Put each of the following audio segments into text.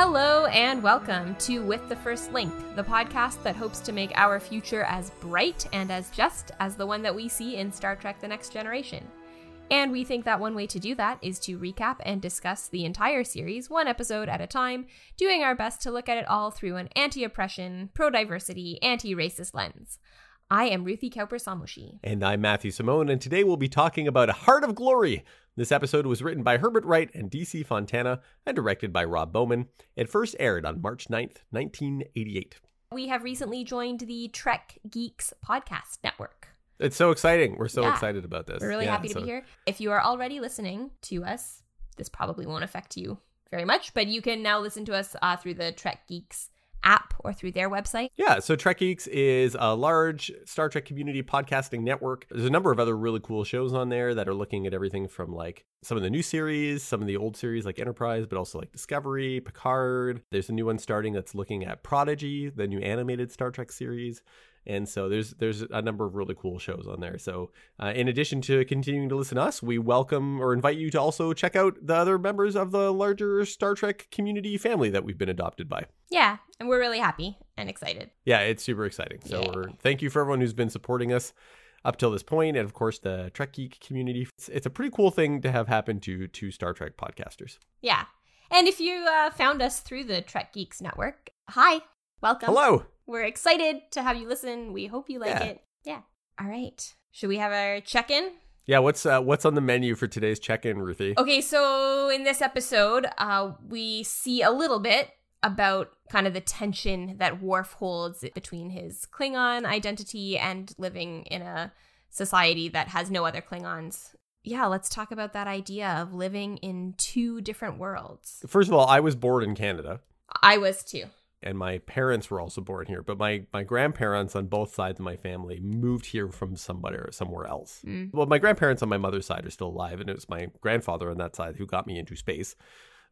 Hello and welcome to With the First Link, the podcast that hopes to make our future as bright and as just as the one that we see in Star Trek The Next Generation. And we think that one way to do that is to recap and discuss the entire series, one episode at a time, doing our best to look at it all through an anti oppression, pro diversity, anti racist lens. I am Ruthie Cowper Samushi. And I'm Matthew Simone, and today we'll be talking about A Heart of Glory. This episode was written by Herbert Wright and DC Fontana and directed by Rob Bowman. It first aired on March 9th, 1988. We have recently joined the Trek Geeks podcast network. It's so exciting. We're so Yeah. excited about this. We're really Yeah, happy to so- be here. If you are already listening to us, this probably won't affect you very much, but you can now listen to us uh, through the Trek Geeks app or through their website. Yeah, so Trek Geeks is a large Star Trek community podcasting network. There's a number of other really cool shows on there that are looking at everything from like some of the new series, some of the old series like Enterprise, but also like Discovery, Picard. There's a new one starting that's looking at Prodigy, the new animated Star Trek series. And so there's there's a number of really cool shows on there. So uh, in addition to continuing to listen to us, we welcome or invite you to also check out the other members of the larger Star Trek community family that we've been adopted by. Yeah, and we're really happy and excited. Yeah, it's super exciting. So Yeah. we're thank you for everyone who's been supporting us up till this point, and of course the Trek Geek community. It's, it's a pretty cool thing to have happen to to Star Trek podcasters. Yeah. And if you uh, found us through the Trek Geeks network, hi, welcome. Hello. We're excited to have you listen. We hope you like Yeah. it. Yeah. All right. Should we have our check in? Yeah, what's uh, what's on the menu for today's check-in, Ruthie? Okay, so in this episode, uh, we see a little bit about kind of the tension that Worf holds between his Klingon identity and living in a society that has no other Klingons. Yeah, let's talk about that idea of living in two different worlds. First of all, I was born in Canada, I was too. And my parents were also born here, but my my grandparents on both sides of my family moved here from somebody somewhere else. Mm. Well, my grandparents on my mother's side are still alive, and it was my grandfather on that side who got me into space.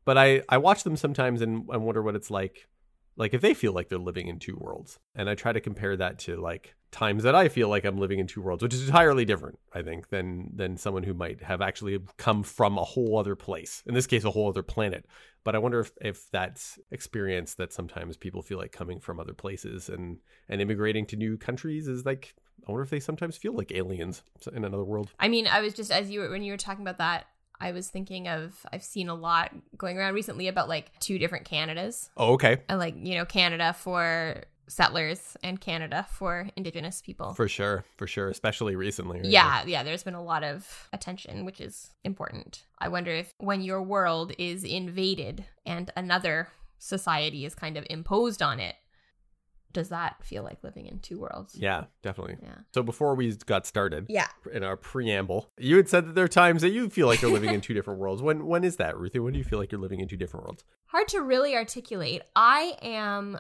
But I, I watch them sometimes and I wonder what it's like, like if they feel like they're living in two worlds. And I try to compare that to like times that I feel like I'm living in two worlds, which is entirely different, I think, than than someone who might have actually come from a whole other place. In this case, a whole other planet. But I wonder if, if that's experience that sometimes people feel like coming from other places and and immigrating to new countries is like I wonder if they sometimes feel like aliens in another world. I mean, I was just as you were when you were talking about that, I was thinking of I've seen a lot going around recently about like two different Canadas. Oh, okay. Uh, like you know canada for settlers and canada for indigenous people For sure, for sure, especially recently. right? yeah yeah there's been a lot of attention which is important i wonder if when your world is invaded and another society is kind of imposed on it does that feel like living in two worlds Yeah, definitely. yeah So before we got started, yeah in our preamble, you had said that there are times that you feel like you're living in two different worlds. When when is that, Ruthie? When do you feel like you're living in two different worlds? hard to really articulate i am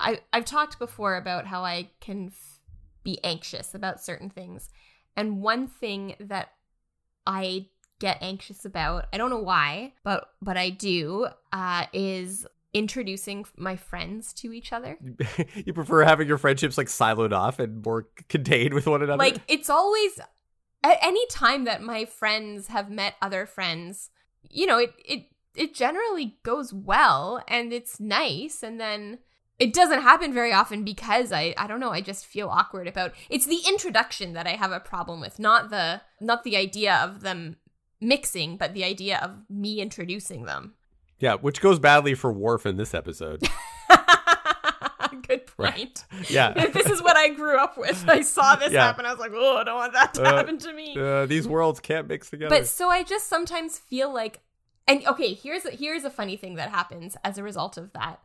i i've talked before about how i can f- be anxious about certain things. And one thing that i get anxious about i don't know why but but i do uh is introducing my friends to each other. You prefer having your friendships like siloed off and more contained with one another. like it's always at any time that my friends have met other friends you know it it it generally goes well and it's nice. And then it doesn't happen very often because i i don't know i just feel awkward about it's the introduction that i have a problem with not the not the idea of them mixing but the idea of me introducing them yeah, which goes badly for Worf in this episode. good Right. point Yeah. this is what i grew up with i saw this Yeah. happen i was like oh i don't want that to Uh, happen to me Uh, these worlds can't mix together. But so I just sometimes feel like and okay, here's a, here's a funny thing that happens as a result of that.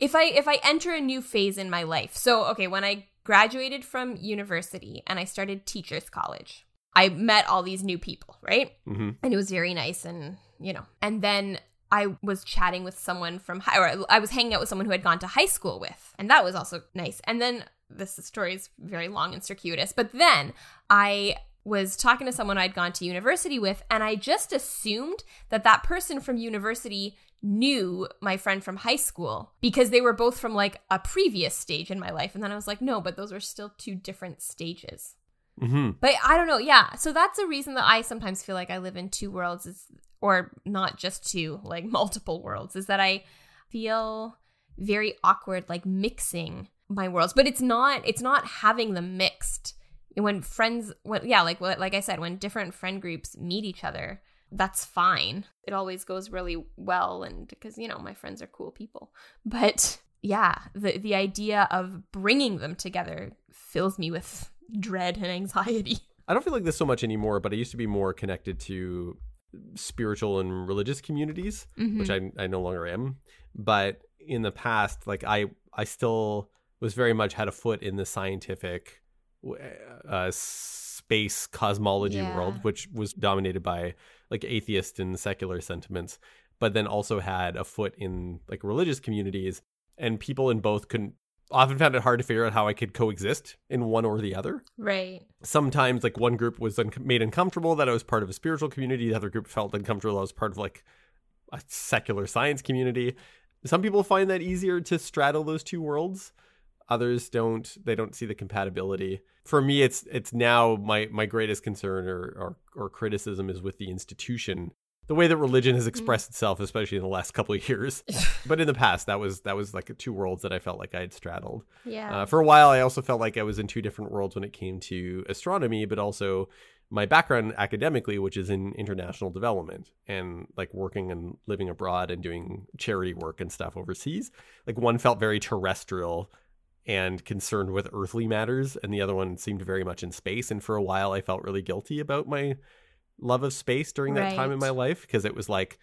If I if I enter a new phase in my life. So okay, when I graduated from university and I started teachers college, I met all these new people, right? hmm and it was very nice and you know and then i was chatting with someone from high or i was hanging out with someone who had gone to high school with and that was also nice and then this story is very long and circuitous but then i was talking to someone i'd gone to university with and i just assumed that that person from university knew my friend from high school because they were both from like a previous stage in my life. And then i was like no but those are still two different stages. Hmm but I don't know. Yeah. So that's a reason that I sometimes feel like I live in two worlds is or not just two, like multiple worlds is that I feel very awkward like mixing my worlds. But it's not it's not having them mixed. When friends when yeah like what, like i said when different friend groups meet each other that's fine it always goes really well and because you know my friends are cool people but yeah the the idea of bringing them together fills me with dread and anxiety I don't feel like this so much anymore, but I used to be more connected to spiritual and religious communities, Mhm. which I I no longer am. But in the past, like I I still was very much had a foot in the scientific uh, space cosmology Yeah. world, which was dominated by like atheist and secular sentiments, but then also had a foot in like religious communities, and people in both couldn't often found it hard to figure out how I could coexist in one or the other right sometimes like one group was un- made uncomfortable that I was part of a spiritual community. The other group felt uncomfortable I was part of like a secular science community. Some people find that easier to straddle those two worlds. Others don't. They don't see the compatibility. For me, it's it's now my my greatest concern or or, or criticism is with the institution, the way that religion has expressed itself, especially in the last couple of years. but in the past, that was that was like two worlds that I felt like I had straddled. yeah Uh, for a while, I also felt like I was in two different worlds when it came to astronomy, but also my background academically, which is in international development and like working and living abroad and doing charity work and stuff overseas. Like one felt very terrestrial and concerned with earthly matters, and the other one seemed very much in space. And for a while, I felt really guilty about my love of space during that time in my life because it was like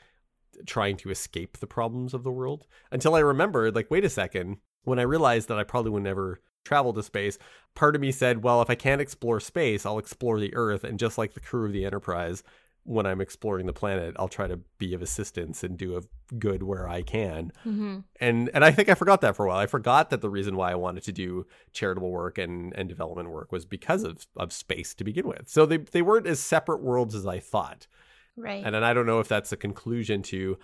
trying to escape the problems of the world until I remembered, like, wait a second, when I realized that I probably would never travel to space, part of me said, well, if I can't explore space, I'll explore the Earth. And just like the crew of the Enterprise, when I'm exploring the planet, I'll try to be of assistance and do a good where I can. hmm And and I think I forgot that for a while. I forgot that the reason why I wanted to do charitable work and, and development work was because of, of space to begin with. So they, they weren't as separate worlds as I thought. right And then I don't know if that's a conclusion to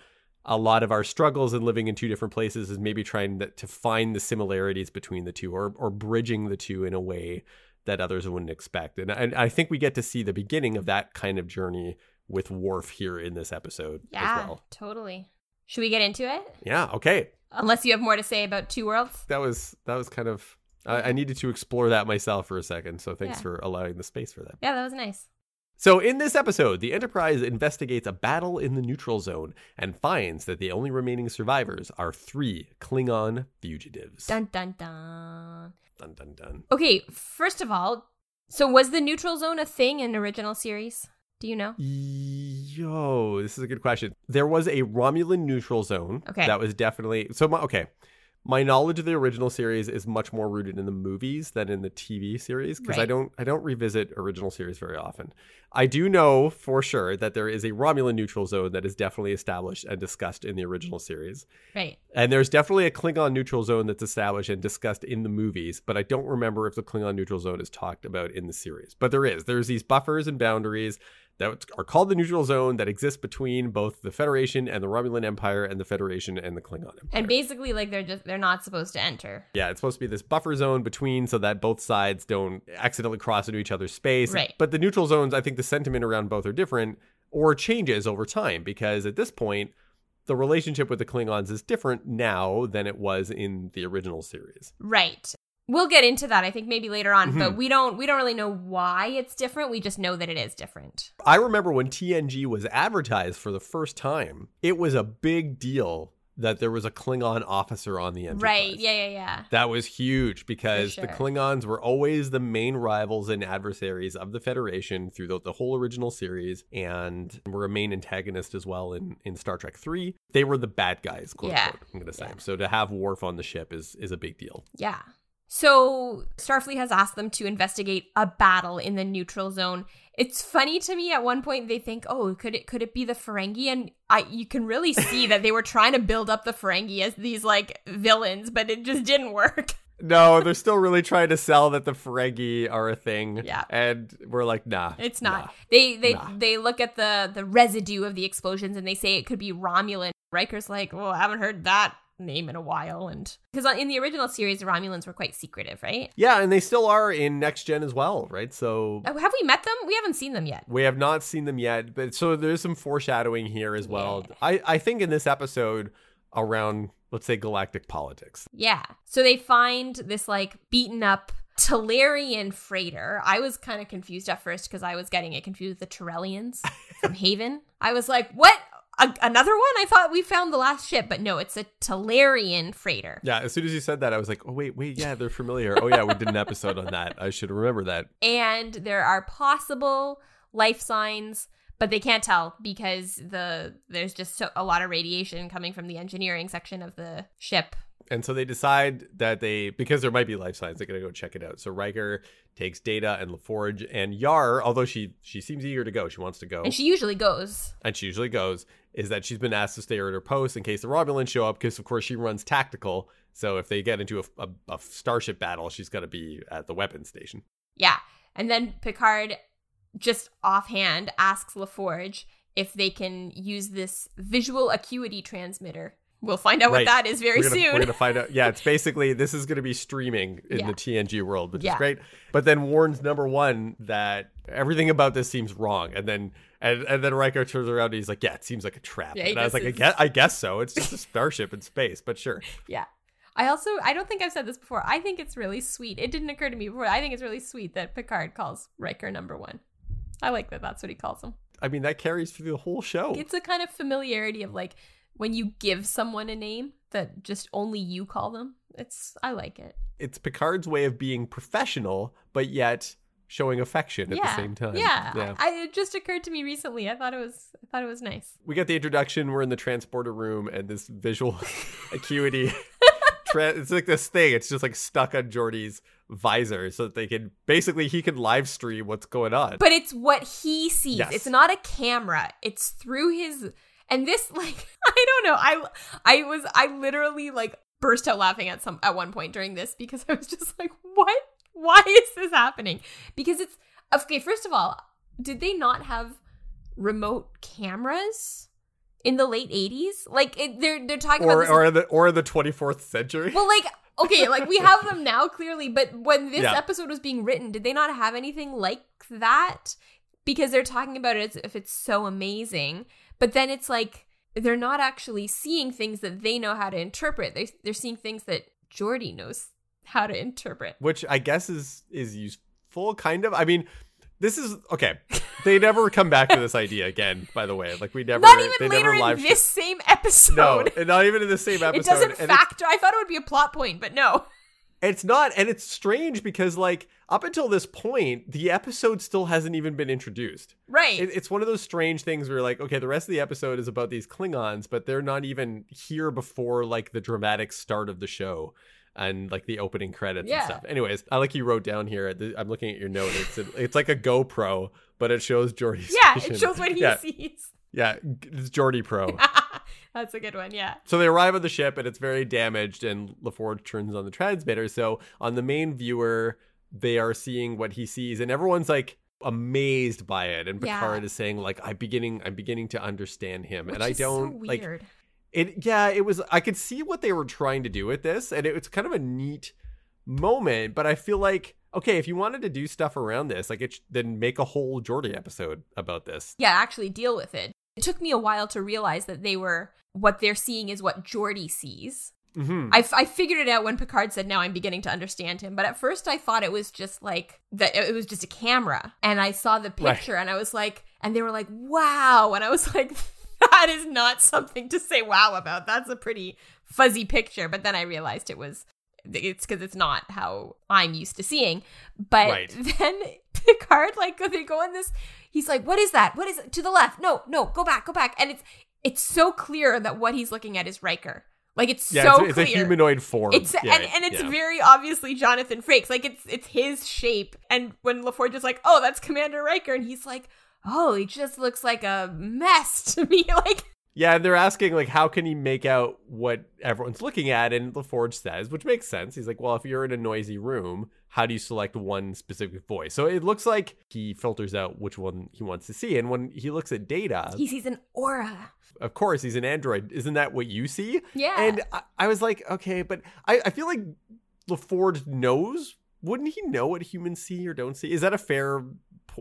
a lot of our struggles in living in two different places is maybe trying to, to find the similarities between the two or, or bridging the two in a way that others wouldn't expect. And, and I think we get to see the beginning of that kind of journey with Worf here in this episode yeah as well. totally should we get into it Yeah. Okay. unless you have more to say about two worlds That was that was kind of I, I needed to explore that myself for a second. So thanks Yeah. for allowing the space for that. yeah that was nice So, in this episode, the Enterprise investigates a battle in the neutral zone and finds that the only remaining survivors are three Klingon fugitives. dun dun dun dun dun. dun. okay first of all so was the neutral zone a thing in original series do you know Yo, this is a good question. There was a Romulan neutral zone. Okay. That was definitely so. My, okay, my knowledge of the original series is much more rooted in the movies than in the TV series because I don't I don't revisit original series very often. I do know for sure that there is a Romulan neutral zone that is definitely established and discussed in the original series. right And there's definitely a Klingon neutral zone that's established and discussed in the movies, but I don't remember if the Klingon neutral zone is talked about in the series. But there is. There's these buffers and boundaries that are called the neutral zone that exists between both the Federation and the Romulan Empire and the Federation and the Klingon Empire. and basically like they're just they're not supposed to enter yeah, it's supposed to be this buffer zone between so that both sides don't accidentally cross into each other's space. Right. But the neutral zones, I think the sentiment around both are different or changes over time because at this point, the relationship with the Klingons is different now than it was in the original series. right we'll get into that i think maybe later on but Mhm. we don't we don't really know why it's different we just know that it is different I remember when TNG was advertised for the first time, it was a big deal that there was a Klingon officer on the Enterprise. right yeah yeah yeah That was huge because the. Klingons were always the main rivals and adversaries of the Federation through the, the whole original series and were a main antagonist as well in, in Star Trek 3. They were the bad guys, quote Yeah. unquote, I'm going to say. Yeah. So to have Worf on the ship is, is a big deal. Yeah. So Starfleet has asked them to investigate a battle in the neutral zone. It's funny to me at one point they think, "Oh, could it could it be the Ferengi?" And I you can really see that they were trying to build up the Ferengi as these like villains, but it just didn't work. No, they're still really trying to sell that the Ferengi are a thing. Yeah. And we're like, nah. It's not. nah. They they Nah. they look at the the residue of the explosions and they say it could be Romulan. Riker's like, "Well, I haven't heard that name in a while." And because in the original series, the Romulans were quite secretive, right? Yeah, and they still are in next gen as well, right? So Oh, Have we met them? We haven't seen them yet. we have not seen them yet, but so there's some foreshadowing here as well. Yeah. I I think in this episode around let's say, galactic politics. Yeah. So they find this like beaten up Talarian freighter. I was kind of confused at first because I was getting it confused with the Tarellians from Haven. I was like, what? A- another one? I thought we found the last ship, but no, it's a Talarian freighter. Yeah, as soon as you said that, I was like, oh, wait, wait, yeah, they're familiar. Oh, yeah, we did an episode on that. I should remember that. And there are possible life signs, but they can't tell because the there's just so, a lot of radiation coming from the engineering section of the ship. And so they decide that they, because there might be life signs, they're going to go check it out. So Riker takes Data and LaForge and Yar, although she she seems eager to go, she wants to go, And she usually goes. and she usually goes, is that she's been asked to stay at her post in case the Romulans show up, because of course she runs tactical. So if they get into a, a, a starship battle, she's got to be at the weapons station. Yeah. And then Picard just offhand asks LaForge if they can use this visual acuity transmitter. We'll find out Right. what that is very we're gonna, soon. We're gonna find out. Yeah, it's basically this is gonna be streaming in Yeah. the TNG world, which Yeah. is great. But then warns number one that everything about this seems wrong, and then and, and then Riker turns around and he's like, "Yeah, it seems like a trap." Yeah, and I was like, I guess, "I guess so. It's just a starship in space, but sure." Yeah. I also I don't think I've said this before. I think it's really sweet. It didn't occur to me before. I think it's really sweet that Picard calls Riker number 1. I like that that's what he calls him. I mean, that carries through the whole show. It's a kind of familiarity of like when you give someone a name that just only you call them. It's I like it. It's Picard's way of being professional, but yet showing affection at yeah. the same time. Yeah. yeah. I, it just occurred to me recently. I thought it was I thought it was nice. we get the introduction. We're in the transporter room, and this visual acuity. Tra- it's like this thing. It's just like stuck on Geordi's visor, so that they can basically he can live stream what's going on. But it's what he sees. Yes. It's not a camera. It's through his and this like I don't know. I I was I literally like burst out laughing at some at one point during this because I was just like, "What? Why is this happening?" Because it's okay, first of all, did they not have remote cameras in the late 80s? Like it, they're they're talking about or this or the or the twenty fourth century. well, like, okay, like we have them now clearly, but when this Yeah. episode was being written, did they not have anything like that? Because they're talking about it as if it's so amazing, but then it's like they're not actually seeing things that they know how to interpret. They they're seeing things that Geordi knows how to interpret. which I guess is is useful, kind of. I mean, this is okay. They never come back to this idea again. By the way, like we never, not they even later in this same No, episode. and not even in the same episode. it doesn't and factor. I thought it would be a plot point, but no. It's not, and it's strange because like up until this point, the episode still hasn't even been introduced. Right. It, it's one of those strange things where like, okay, the rest of the episode is about these Klingons, but they're not even here before like the dramatic start of the show and like the opening credits Yeah. and stuff. Anyways, I like you wrote down here. I'm looking at your note. It's it's like a GoPro, but it shows Geordi's. yeah, station. it shows what he yeah, sees. Yeah, it's Geordi Pro. That's a good one. Yeah. So they arrive on the ship and it's very damaged, and LaForge turns on the transmitter. So on the main viewer, they are seeing what he sees, and everyone's like amazed by it. And Yeah. Picard is saying like, "I'm beginning, I'm beginning to understand him," Which and I don't like weird. it. Yeah, it was. I could see what they were trying to do with this, and it was kind of a neat moment. But I feel like. Okay, if you wanted to do stuff around this, like it, sh- then make a whole Geordi episode about this. yeah, actually deal with it. It took me a while to realize that they were what they're seeing is what Geordi sees. hmm I, f- I figured it out when Picard said, "Now I'm beginning to understand him." But at first, I thought it was just like that. It was just a camera, and I saw the Right. picture, and I was like, and they were like, "Wow!" And I was like, "That is not something to say wow about. That's a pretty fuzzy picture." But then I realized it was. It's because it's not how I'm used to seeing. But Right. then Picard, like, they go in this. He's like, "What is that? What is it? To the left? No, no, go back, go back." And it's it's so clear that what he's looking at is Riker. Like it's Yeah, so it's, it's a clear. humanoid form. It's Yeah, and, and it's yeah. very obviously Jonathan Frakes. Like it's it's his shape. And when LaForge is like, "Oh, that's Commander Riker," and he's like, "Oh, he just looks like a mess to me." Like, Yeah, and they're asking like how can he make out what everyone's looking at and LaForge says, which makes sense. He's like, "Well, if you're in a noisy room, how do you select one specific voice?" So it looks like he filters out which one he wants to see. And when he looks at data, he sees an aura. of course, he's an android. Isn't that what you see? Yeah. And I, I was like, "Okay, but I, I feel like LaForge knows. Wouldn't he know what humans see or don't see? Is that a fair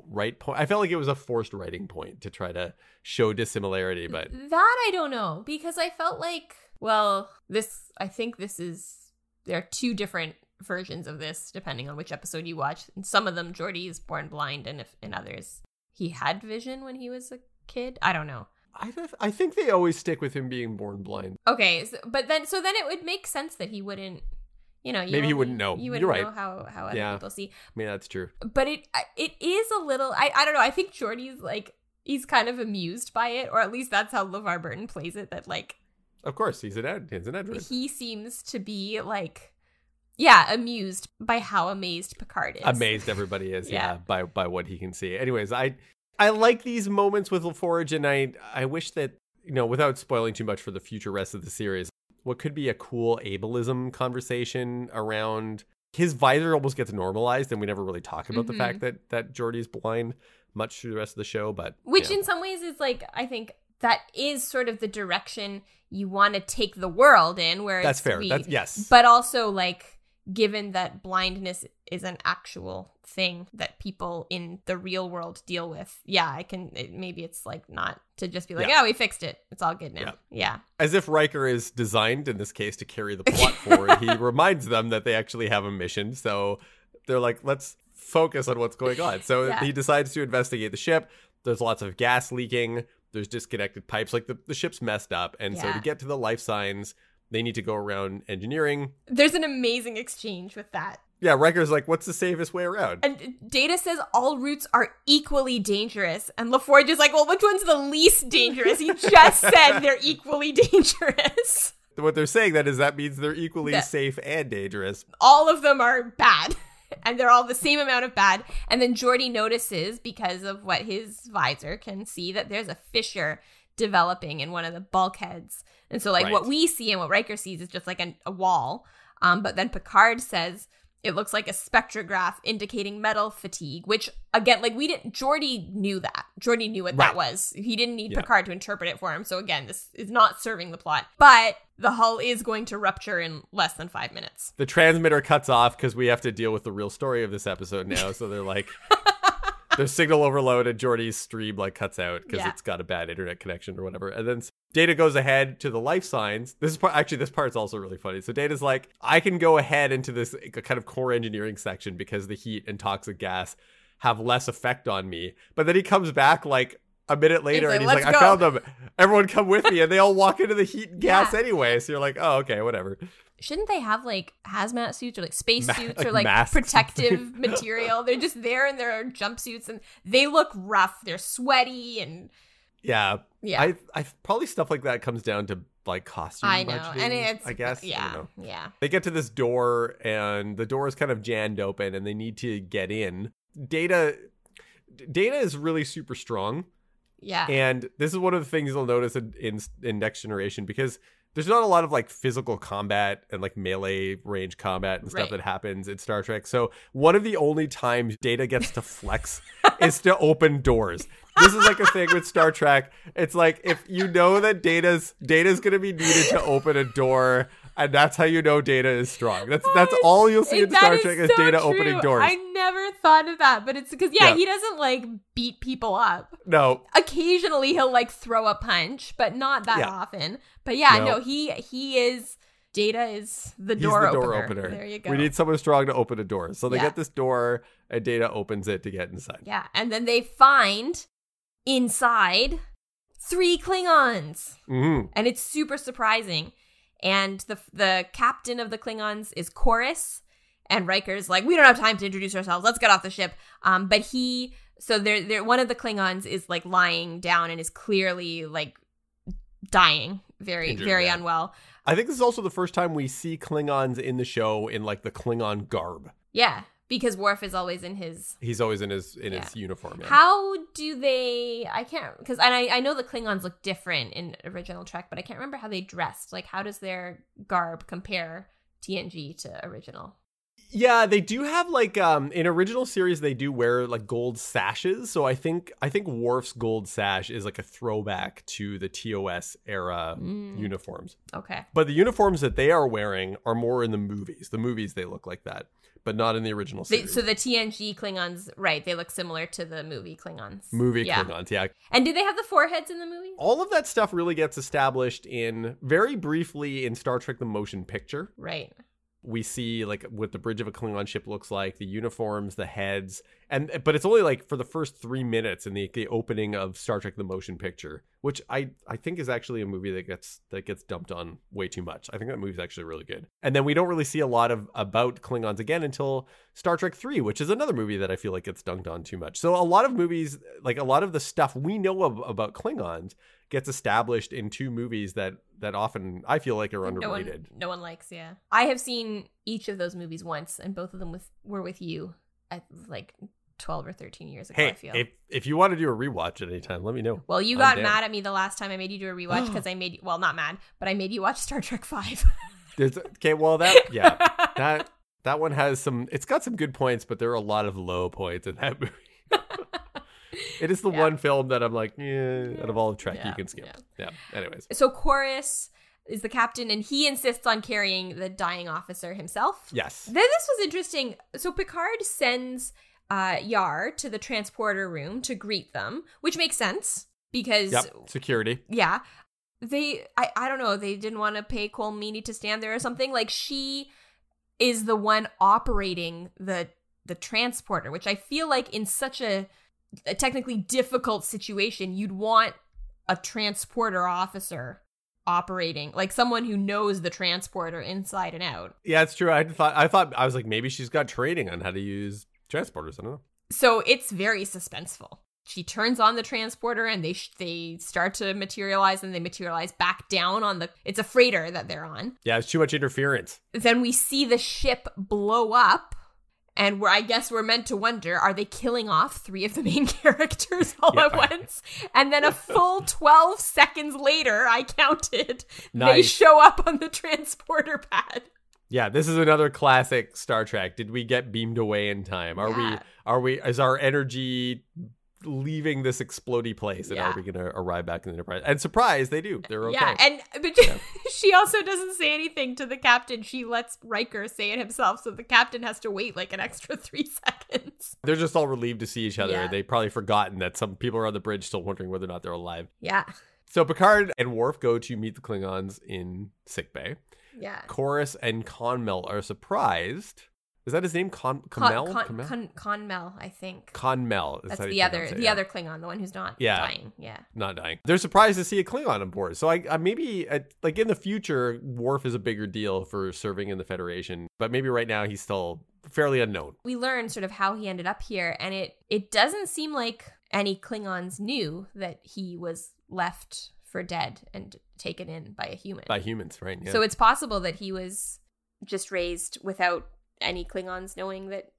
right point? I felt like it was a forced writing point to try to show dissimilarity, but that I don't know because I felt like Well, this I think this is there are two different versions of this depending on which episode you watch. In some of them, Geordi is born blind, and if in others, he had vision when he was a kid. I don't know. I th- I think they always stick with him being born blind. Okay, so, but then so then it would make sense that he wouldn't. You know, you Maybe he wouldn't know. You wouldn't You're right. know how how other Yeah. people see. I mean, that's true. but it it is a little I, I don't know i think geordi's like he's kind of amused by it or at least that's how levar burton plays it that like Of course, he's an ed. He's an Edward. he seems to be like yeah amused by how amazed picard is Amazed everybody is, yeah. Yeah. by by what he can see. Anyways, I I like these moments with LaForge, and I I wish that you know, without spoiling too much for the future rest of the series, what could be a cool ableism conversation around his visor almost gets normalized, and we never really talk about the Mhm. fact that that Geordi's blind much through the rest of the show. But which yeah. in some ways is like i think that is sort of the direction you want to take the world in where that's fair. we- That's yes. but also like given that blindness is an actual thing that people in the real world deal with yeah i can it, maybe it's like not to just be like Yeah. oh we fixed it it's all good now Yeah. yeah As if Riker is designed in this case to carry the plot forward, he reminds them that they actually have a mission. So they're like, let's focus on what's going on. So Yeah. he decides to investigate the ship. There's lots of gas leaking. There's disconnected pipes. Like the, the ship's messed up. And so to get to the life signs, they need to go around engineering. there's an amazing exchange with that Yeah, Riker's like, what's the safest way around? and data says all routes are equally dangerous and laforge is like well which one's the least dangerous he just said they're equally dangerous What they're saying then is that means they're equally Yeah. safe and dangerous. all of them are bad and they're all the same amount of bad and then geordi notices because of what his visor can see that there's a fissure developing in one of the bulkheads and so like Right. what we see and what riker sees is just like an, a wall. Um, but then picard says it looks like a spectrograph indicating metal fatigue which again like we didn't geordi knew that. Geordi knew what that was. He didn't need Yeah. picard to interpret it for him. So again this is not serving the plot. But the hull is going to rupture in less than five minutes. The transmitter cuts off because we have to deal with the real story of this episode now. So they're like, there's signal overload and Geordi's stream like cuts out because Yeah. it's got a bad internet connection or whatever. And then Data goes ahead to the life signs. This is part, actually this part's also really funny. So Data's like, I can go ahead into this uh, kind of core engineering section because the heat and toxic gas have less effect on me. But then he comes back like a minute later like, and he's like, "Let's I go." found them. Everyone come with me. And they all walk into the heat and gas Yeah. anyway. So you're like, oh, okay, whatever. Shouldn't they have like hazmat suits or like space Ma- suits like or like masks. protective material? They're just there in their jumpsuits and they look rough. They're sweaty and Yeah. yeah. I, I probably stuff like that comes down to like costume. I, know, budgeting, and it's I guess. Yeah, know. yeah. They get to this door, and the door is kind of jammed open, and they need to get in. Data, Data is really super strong, Yeah. and this is one of the things you'll notice in, in in Next Generation because there's not a lot of like physical combat and like melee range combat and stuff Right. that happens in Star Trek. So one of the only times Data gets to flex is to open doors. This is like a thing with Star Trek. It's like if you know that Data's Data's gonna be needed to open a door, and that's how you know Data is strong. That's that's all you'll see in Star Trek is so Data true. opening doors. I never thought of that, but it's because yeah, Yeah. he doesn't like beat people up. No, Occasionally he'll like throw a punch, but not that Yeah. often. But yeah, No. no, he he is Data is the door, the door opener. opener. There you go. We need someone strong to open a door. So they Yeah. get this door, and Data opens it to get inside. Yeah, and then they find inside three Klingons, hmm and it's super surprising. And the the captain of the Klingons is Korris, and Riker's like, "We don't have time to introduce ourselves. Let's get off the ship." Um, but he, so they're, they're one of the Klingons is like lying down and is clearly like dying, very Injured, very yeah. unwell. I think this is also the first time we see Klingons in the show in like the Klingon garb. Yeah, because Worf is always in his He's always in his in Yeah. his uniform. yeah. How do they? I can't because and I I know the Klingons look different in original Trek, but I can't remember how they dressed. Like, how does their garb compare TNG to original? Yeah, they do have like um in original series they do wear like gold sashes. So I think I think Worf's gold sash is like a throwback to the TOS era Mm. uniforms. Okay. But the uniforms that they are wearing are more in the movies. The movies they look like that, but not in the original They, series. so the TNG Klingons, right? They look similar to the movie Klingons. movie yeah. Klingons, yeah. And do they have the foreheads in the movie? All of that stuff really gets established in very briefly in Star Trek the Motion Picture. Right. We see like what the bridge of a Klingon ship looks like, the uniforms, the heads, and but it's only like for the first three minutes in the the opening of Star Trek: The Motion Picture, which I I think is actually a movie that gets that gets dumped on way too much. I think that movie's actually really good, and then we don't really see a lot of about Klingons again until Star Trek Three, which is another movie that I feel like gets dunked on too much. So a lot of movies, like a lot of the stuff we know of, about Klingons, gets established in two movies that that often I feel like are No one, underrated. no one likes. Yeah, I have seen each of those movies once, and both of them with were with you at like twelve or thirteen years ago. I feel. if if you want to do a rewatch at any time, let me know. well, you got mad at me the last time I made you do a rewatch because I made you. Well, not mad, but I made you watch Star Trek Five. Okay, well that yeah, that that one has some. It's got some good points, but there are a lot of low points in that movie. it is the Yeah. one film that I'm like, yeah, out of all the Trek, Yeah, you can skip. Yeah. Anyways, so Korris is the captain, and he insists on carrying the dying officer himself. yes, Then this was interesting. So Picard sends uh, Yar to the transporter room to greet them, which makes sense because yep, security. yeah, they I I don't know they didn't want to pay Colm Meaney to stand there or something. Like she is the one operating the the transporter, which I feel like in such a, a technically difficult situation, you'd want a transporter officer operating like someone who knows the transporter inside and out Yeah, it's true. I thought I thought I was like maybe she's got training on how to use transporters. I don't know. So it's very suspenseful. She turns on the transporter and they sh- they start to materialize and they materialize back down on the it's a freighter that they're on. Yeah, it's too much interference. Then we see the ship blow up and we're I guess we're meant to wonder are they killing off three of the main characters all Yeah. at once? And then a full 12 seconds later, I counted, they show up on the transporter pad. Yeah, this is another classic Star Trek. Did we get beamed away in time? Are we are we is our energy leaving this explody place and Yeah. are we going to arrive back in the Enterprise? And surprise, they do. They're okay. Yeah, and but she also doesn't say anything to the captain. She lets Riker say it himself, so the captain has to wait like an extra three seconds. They're just all relieved to see each other. Yeah. They probably forgotten that some people are on the bridge still wondering whether or not they're alive. Yeah, So Picard and Worf go to meet the Klingons in sickbay. yeah. Korris and Konmel are surprised. Is that his name? Con Con, Konmel? Con, Konmel? Con, Konmel, I think. Konmel. is That's the other, it, the yeah. other Klingon, the one who's not Yeah. dying. Yeah, not dying. They're surprised to see a Klingon on board. So I, I maybe uh like in the future, Worf is a bigger deal for serving in the Federation, but maybe right now he's still fairly unknown. we learn sort of how he ended up here, and it it doesn't seem like any Klingons knew that he was left for dead and taken in by a human. By humans, right? Yeah. So it's possible that he was just raised without any Klingons knowing that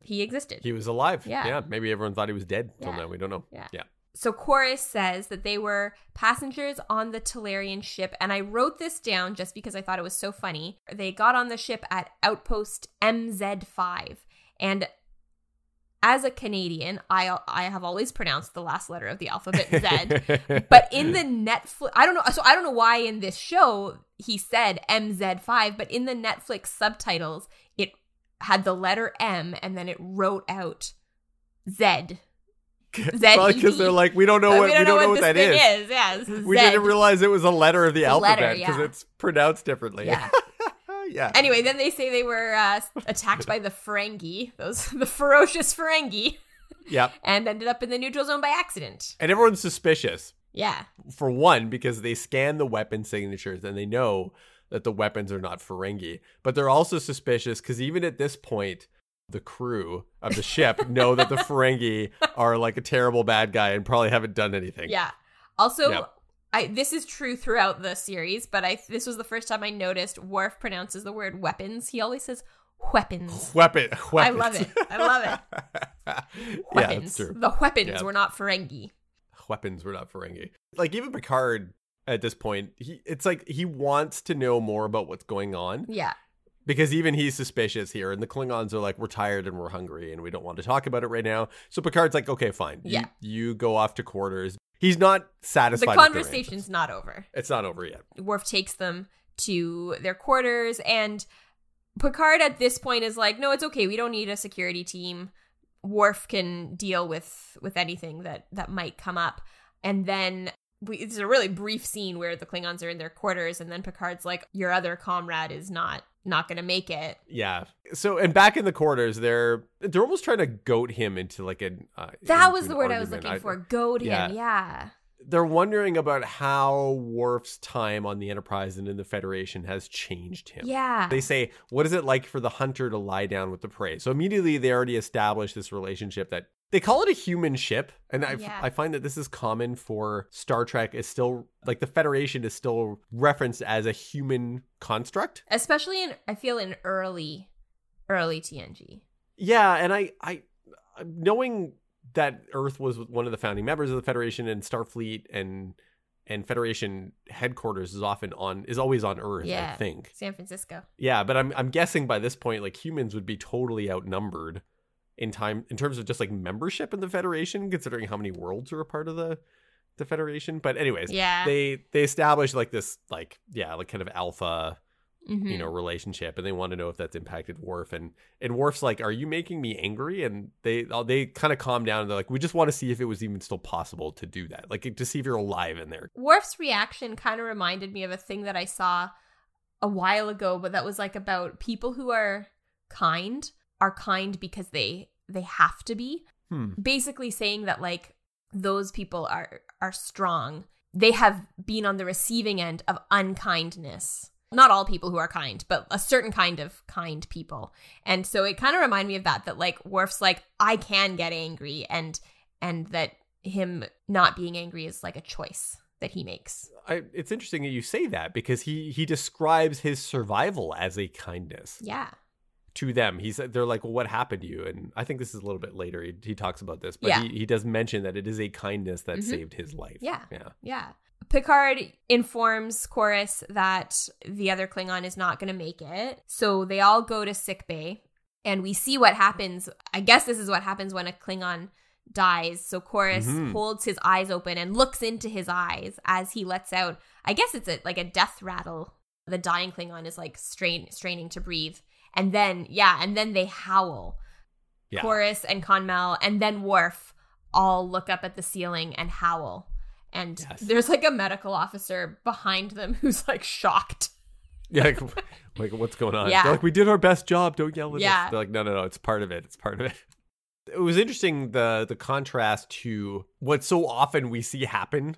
he existed. he was alive. Yeah. Yeah. Maybe everyone thought he was dead till Yeah. now. We don't know. Yeah. Yeah. so Korris says that they were passengers on the Talarian ship, and I wrote this down just because I thought it was so funny. They got on the ship at Outpost MZ5, and as a Canadian, I I have always pronounced the last letter of the alphabet Z. but in the Netflix, I don't know. So I don't know why in this show he said MZ5, but in the Netflix subtitles, it had the letter M and then it wrote out Z. Probably because they're like, we don't know But what we don't, know, what this that is. is. Yeah, is We didn't realize it was a letter of the letter, alphabet because yeah. it's pronounced differently. Yeah. yeah. Anyway, then they say they were uh, attacked by the Ferengi, those the ferocious Ferengi, Yep. and ended up in the neutral zone by accident. And everyone's suspicious. Yeah, for one, because they scan the weapon signatures and they know that the weapons are not Ferengi. But they're also suspicious because even at this point, the crew of the ship know that the Ferengi are like a terrible bad guy and probably haven't done anything. yeah. Also, Yeah. I this is true throughout the series, but I this was the first time I noticed Worf pronounces the word weapons. He always says weapons. Weapon, weapons. I love it. I love it. yeah, Weapons. that's true. The weapons Yeah. were not Ferengi. Weapons were not Ferengi. Like even Picard at this point, he it's like he wants to know more about what's going on. Yeah. because even he's suspicious here, and the Klingons are like, "We're tired and we're hungry, and we don't want to talk about it right now." So Picard's like, "Okay, fine. You- Yeah. you, go off to quarters." He's not satisfied. The conversation's not over. It's not over yet. Worf takes them to their quarters, and Picard at this point is like, "No, it's okay. We don't need a security team. Worf can deal with with anything that that might come up." And then we, it's a really brief scene where the Klingons are in their quarters, and then Picard's like, "Your other comrade is not not going to make it." Yeah. So and back in the quarters, they're they're almost trying to goat him into like an. Uh, That was the word I was argument. looking for. Goad him. yeah. Yeah. they're wondering about how Worf's time on the Enterprise and in the Federation has changed him. Yeah. They say, "What is it like for the hunter to lie down with the prey?" So immediately they already establish this relationship that they call it a human ship, and I Yeah. I find that this is common for Star Trek. Is still like the Federation is still referenced as a human construct. Especially in I feel in early early TNG. Yeah, and I, I, knowing that Earth was one of the founding members of the Federation and Starfleet and and Federation headquarters is often on is always on Earth. I Yeah. think. San Francisco. Yeah, but I'm I'm guessing by this point, like humans would be totally outnumbered in time in terms of just like membership in the Federation, considering how many worlds are a part of the the Federation. But anyways, Yeah. they they establish like this like yeah like kind of alpha Mhm. you know relationship and they want to know if that's impacted Worf and and Worf's like are you making me angry and they uh, they kind of calm down and they're like we just want to see if it was even still possible to do that like to see if you're alive in there Worf's reaction kind of reminded me of a thing that I saw a while ago, but that was like about people who are kind are kind because they they have to be. hmm Basically saying that like those people are are strong. They have been on the receiving end of unkindness. Not all people who are kind, but a certain kind of kind people. And so it kind of reminded me of that that like Worf's like I can get angry and and that him not being angry is like a choice that he makes. I, it's interesting that you say that because he he describes his survival as a kindness Yeah. To them he's they're like well what happened to you and I think this is a little bit later he, he talks about this but Yeah. he, he does mention that it is a kindness that Mhm. saved his life Yeah. yeah Yeah. Picard informs Korris that the other Klingon is not going to make it. So they all go to sickbay and we see what happens. I guess this is what happens when a Klingon dies. So Korris Mhm. holds his eyes open and looks into his eyes as he lets out. I guess it's a, like a death rattle. The dying Klingon is like strain, straining to breathe. And then, yeah, and then they howl. yeah Korris and Konmel and then Worf all look up at the ceiling and howl. And Yes. there's like a medical officer behind them who's like shocked. Yeah, like, like what's going on? Yeah. They're like, we did our best job. Don't yell at Yeah. us. They're like, no, no, no. It's part of it. It's part of it. It was interesting the the contrast to what so often we see happen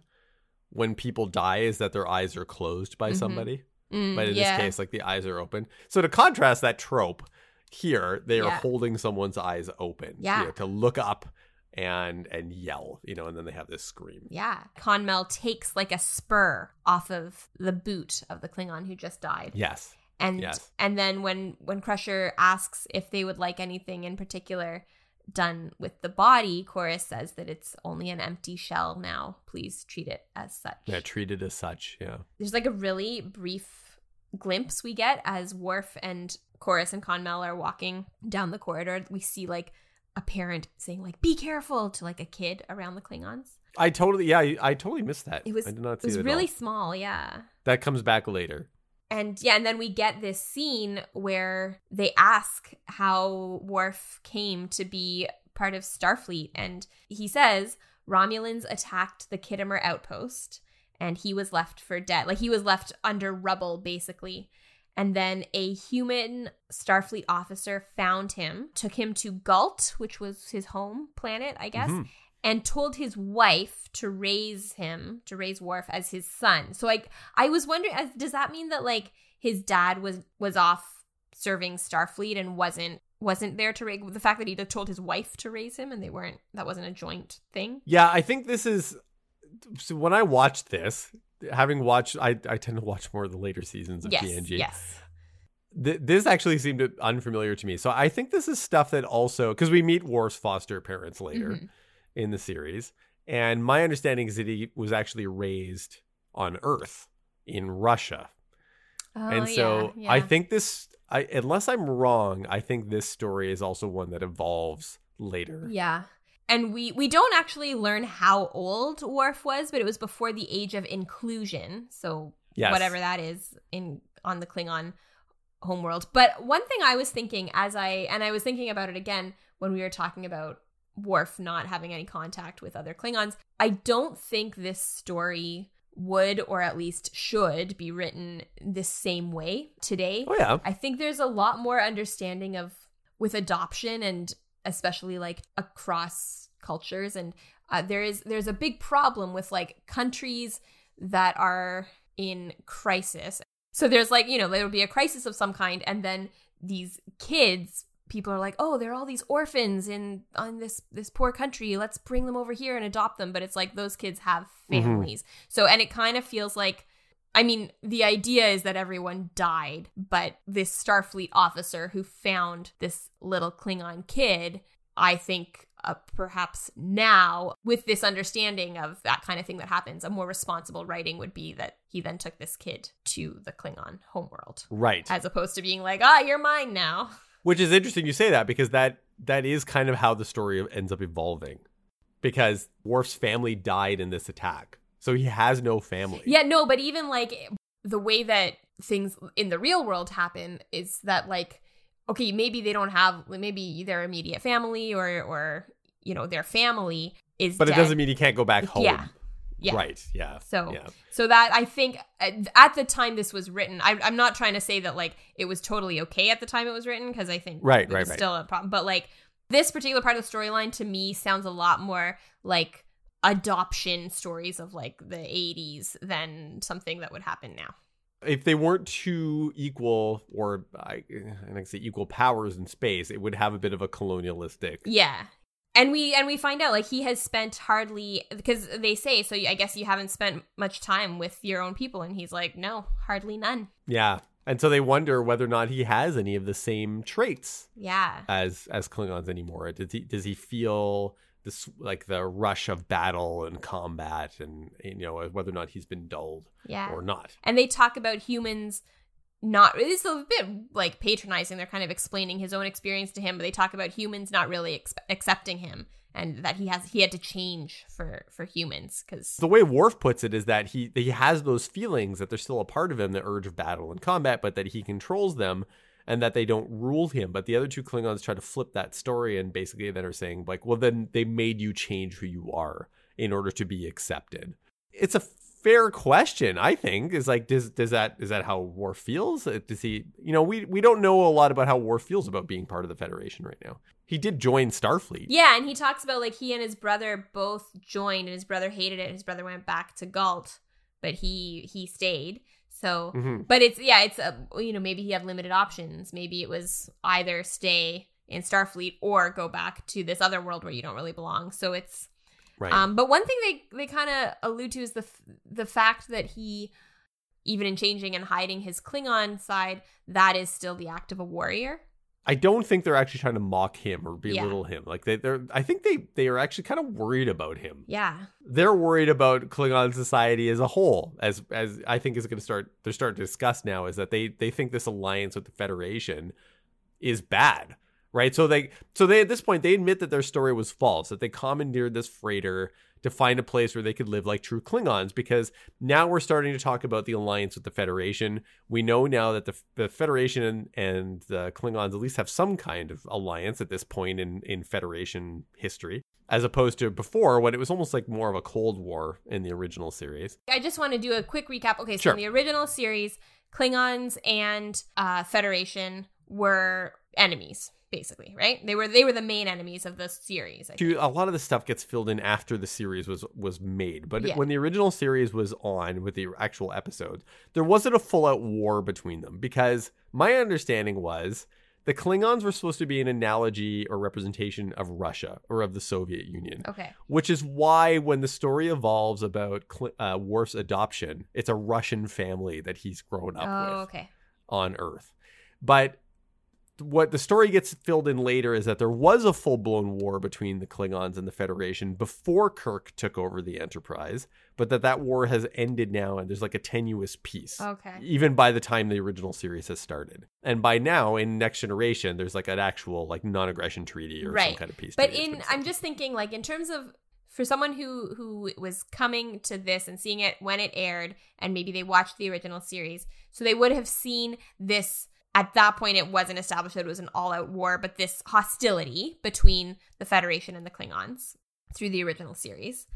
when people die is that their eyes are closed by Mhm. somebody, Mm, but in yeah. this case, like the eyes are open. So to contrast that trope, here they are holding someone's eyes open, you know, to look up and and yell, you know, and then they have this scream. Yeah. Konmel takes like a spur off of the boot of the Klingon who just died. Yes, And Yes. and then when when Crusher asks if they would like anything in particular done with the body, Korris says that it's only an empty shell now. Please treat it as such. yeah, treated as such. Yeah, there's like a really brief glimpse we get as Worf and Korris and Konmel are walking down the corridor. We see like a parent saying like "Be careful" to like a kid around the Klingons. I totally, yeah, I, I totally missed that. It was I did not see it was at really all. small, yeah. That comes back later. And yeah, and then we get this scene where they ask how Worf came to be part of Starfleet. And he says Romulans attacked the Khitomer outpost and he was left for dead. Like he was left under rubble, basically. And then a human Starfleet officer found him, took him to Gault, which was his home planet, I guess, Mhm. And told his wife to raise him, to raise Worf as his son. So like I was wondering as- does that mean that like his dad was was off serving Starfleet and wasn't wasn't there to raise the fact that he told his wife to raise him and they weren't that wasn't a joint thing? Yeah, I think this is so when I watched this, having watched I, I tend to watch more of the later seasons of yes. TNG. Yes. Th- this actually seemed unfamiliar to me. So I think this is stuff that also because we meet Worf's foster parents later Mhm. In the series, and my understanding is that he was actually raised on Earth in Russia. Oh, and so yeah, I think this I unless I'm wrong, I think this story is also one that evolves later. Yeah. And we we don't actually learn how old Worf was, but it was before the age of inclusion. So Yes. whatever that is in on the Klingon homeworld. But one thing I was thinking as I and I was thinking about it again when we were talking about Worf not having any contact with other Klingons, I don't think this story would or at least should be written this same way today. Oh yeah. I think there's a lot more understanding of with adoption and especially like across cultures and uh, there is there's a big problem with like countries that are in crisis. So there's like, you know, there will be a crisis of some kind and then these kids people are like, "Oh, there are all these orphans in on this this poor country. Let's bring them over here and adopt them." But it's like those kids have Mhm. families. So and it kind of feels like I mean, the idea is that everyone died, but this Starfleet officer who found this little Klingon kid, I think uh, perhaps now, with this understanding of that kind of thing that happens, a more responsible writing would be that he then took this kid to the Klingon homeworld, Right. as opposed to being like, ah, you're mine now. Which is interesting you say that because that that is kind of how the story ends up evolving. Because Worf's family died in this attack. So he has no family. Yeah, no, but even like the way that things in the real world happen is that like okay, maybe they don't have maybe their immediate family or or you know their family is But it doesn't mean he can't go back home. Yeah. Yeah. Right. Yeah. So yeah. so that I think at at the time this was written, I, I'm not trying to say that like it was totally okay at the time it was written because I think Right, right, right. still a problem. But like this particular part of the storyline to me sounds a lot more like adoption stories of like the 80s than something that would happen now. If they weren't two equal or I I say equal powers in space, it would have a bit of a colonialistic. Yeah. And we and we find out like he has spent hardly because they say so I guess you haven't spent much time with your own people and he's like no hardly none. Yeah. And so they wonder whether or not he has any of the same traits Yeah. as as Klingons anymore. Does he does he feel this like the rush of battle and combat and you know whether or not he's been dulled Yeah. or not. and they talk about humans not it's a bit like patronizing they're kind of explaining his own experience to him but they talk about humans not really ex- accepting him and that he has he had to change for for humans because The way Worf puts it is that he he has those feelings that they're still a part of him, the urge of battle and combat, but that he controls them and that they don't rule him. But the other two Klingons try to flip that story and basically then are saying like, well, then they made you change who you are in order to be accepted. It's a fair question, I think. Is like, does does that is that how Worf feels? Uh, Does he? You know, we we don't know a lot about how Worf feels about being part of the Federation right now. He did join Starfleet. yeah and he talks about like he and his brother both joined and his brother hated it and his brother went back to Gault but he he stayed so Mhm. but it's yeah it's a, you know maybe he had limited options maybe it was either stay in starfleet or go back to this other world where you don't really belong so it's Right. um but one thing they they kind of allude to is the f- the fact that he even in changing and hiding his klingon side that is still the act of a warrior I don't think they're actually trying to mock him or belittle him. Like they, they're, I think they they are actually kind of worried about him. yeah They're worried about Klingon society as a whole, as as I think is going to start. They're starting to discuss now is that they they think this alliance with the Federation is bad, right? So they so they at this point they admit that their story was false, that they commandeered this freighter to find a place where they could live like true Klingons. Because now we're starting to talk about the alliance with the Federation. We know now that the, the Federation and, and the Klingons at least have some kind of alliance at this point in in Federation history, as opposed to before when it was almost like more of a Cold War in the original series. I just want to do a quick recap. Okay, so Sure. in the original series, Klingons and uh, Federation were enemies, basically, right? They were they were the main enemies of the series. I think. a lot of the stuff gets filled in after the series was was made but Yeah. when the original series was on with the actual episodes there wasn't a full-out war between them because my understanding was the klingons were supposed to be an analogy or representation of russia or of the soviet union Okay. which is why when the story evolves about Cl- uh, Worf's adoption it's a russian family that he's grown up Oh, with okay. on Earth. But what the story gets filled in later is that there was a full blown war between the Klingons and the Federation before Kirk took over the Enterprise, but that that war has ended now and there's like a tenuous peace. Okay. Even by the time the original series has started, and by now in Next Generation, there's like an actual like non-aggression treaty or some kind of peace. But in I'm just thinking like in terms of for someone who who was coming to this and seeing it when it aired and maybe they watched the original series so they would have seen this at that point it wasn't established that it was an all-out war but this hostility between the federation and the klingons through the original series.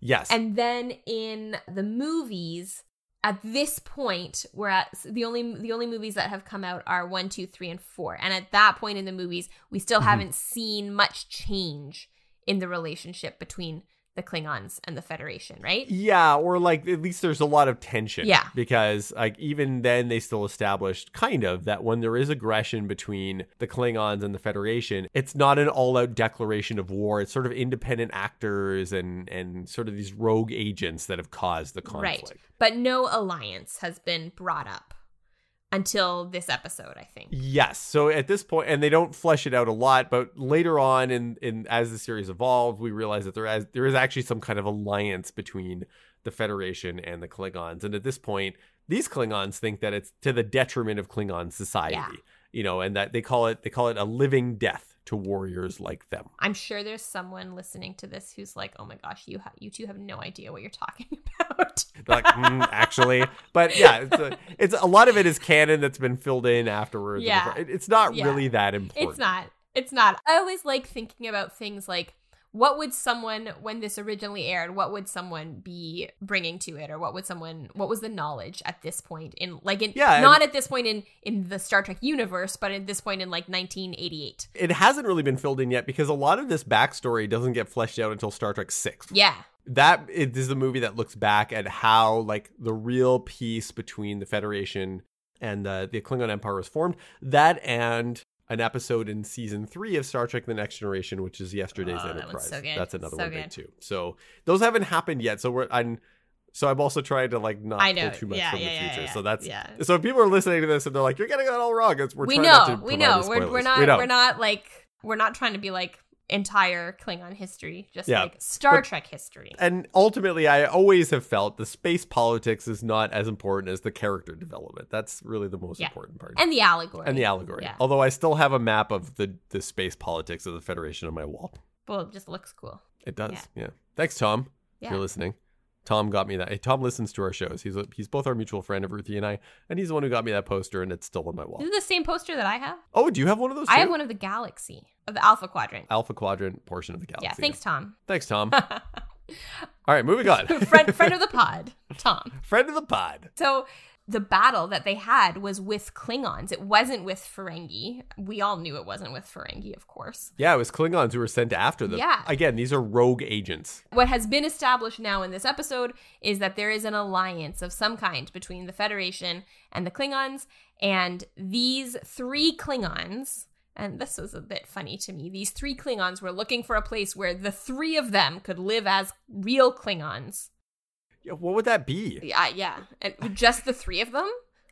Yes, and then in the movies at this point we're at the only the only movies that have come out are one two three and four. And at that point in the movies we still Mhm. haven't seen much change in the relationship between the klingons and the federation right Yeah, or like at least there's a lot of tension. Yeah. Because like even then they still established kind of that when there is aggression between the Klingons and the Federation, it's not an all-out declaration of war. It's sort of independent actors and and sort of these rogue agents that have caused the conflict. right but no alliance has been brought up until this episode i think Yes. So at this point, and they don't flesh it out a lot, but later on, in in as the series evolved, we realize that there is there is actually some kind of alliance between the Federation and the Klingons, and at this point, these Klingons think that it's to the detriment of Klingon society, Yeah. You know, and that they call it they call it a living death to warriors like them. i'm sure there's someone listening to this who's like oh my gosh you ha- you two have no idea what you're talking about like, "Mm, actually, but yeah, it's a, it's a lot of it is canon that's been filled in afterwards. Yeah. it- it's not Yeah. really that important. It's not. It's not. I always like thinking about things like what would someone when this originally aired, what would someone be bringing to it or what would someone what was the knowledge at this point in like in Yeah, not at this point in in the Star Trek universe, but at this point in like 1988. it hasn't really been filled in yet because a lot of this backstory doesn't get fleshed out until Star Trek 6. Yeah. That it is a movie that looks back at how like the real peace between the Federation and the, the Klingon Empire was formed. That and an episode in season three of Star Trek The Next Generation, which is yesterday's Oh, that Enterprise. so good. That's another So one big too. So those haven't happened yet. So we're I'm so I'm also trying to like not know. pull too much Yeah, from yeah, the future. yeah, So that's yeah. so if people are listening to this and they're like, "You're getting that all wrong," it's we're we know. to We know. We're we're not We know. we're not like we're not trying to be like entire Klingon history, just Yeah. like Star But- Trek history. and ultimately i always have felt the space politics is not as important as the character development that's really the most Yeah. important part And the allegory. And the allegory Yeah. although i still have a map of the the space politics of the federation on my wall Well, it just looks cool. it does Yeah. thanks tom if you're listening tom got me that hey, tom listens to our shows he's a, he's both our mutual friend of ruthie and i and he's the one who got me that poster and it's still on my wall Is it the same poster that I have? oh do you have one of those I have one of the galaxy of the Alpha Quadrant. alpha quadrant portion of the galaxy yeah, thanks, Tom. thanks tom all right moving on friend, friend of the pod, Tom. friend of the pod So the battle that they had was with Klingons. It wasn't with Ferengi. We all knew it wasn't with Ferengi, of course. Yeah, it was Klingons who were sent after them. Yeah. Again, these are rogue agents. What has been established now in this episode is that there is an alliance of some kind between the Federation and the Klingons, and these three Klingons. And this was a bit funny to me. These three Klingons were looking for a place where the three of them could live as real Klingons. Yeah, what would that be? Yeah, yeah. And just the three of them?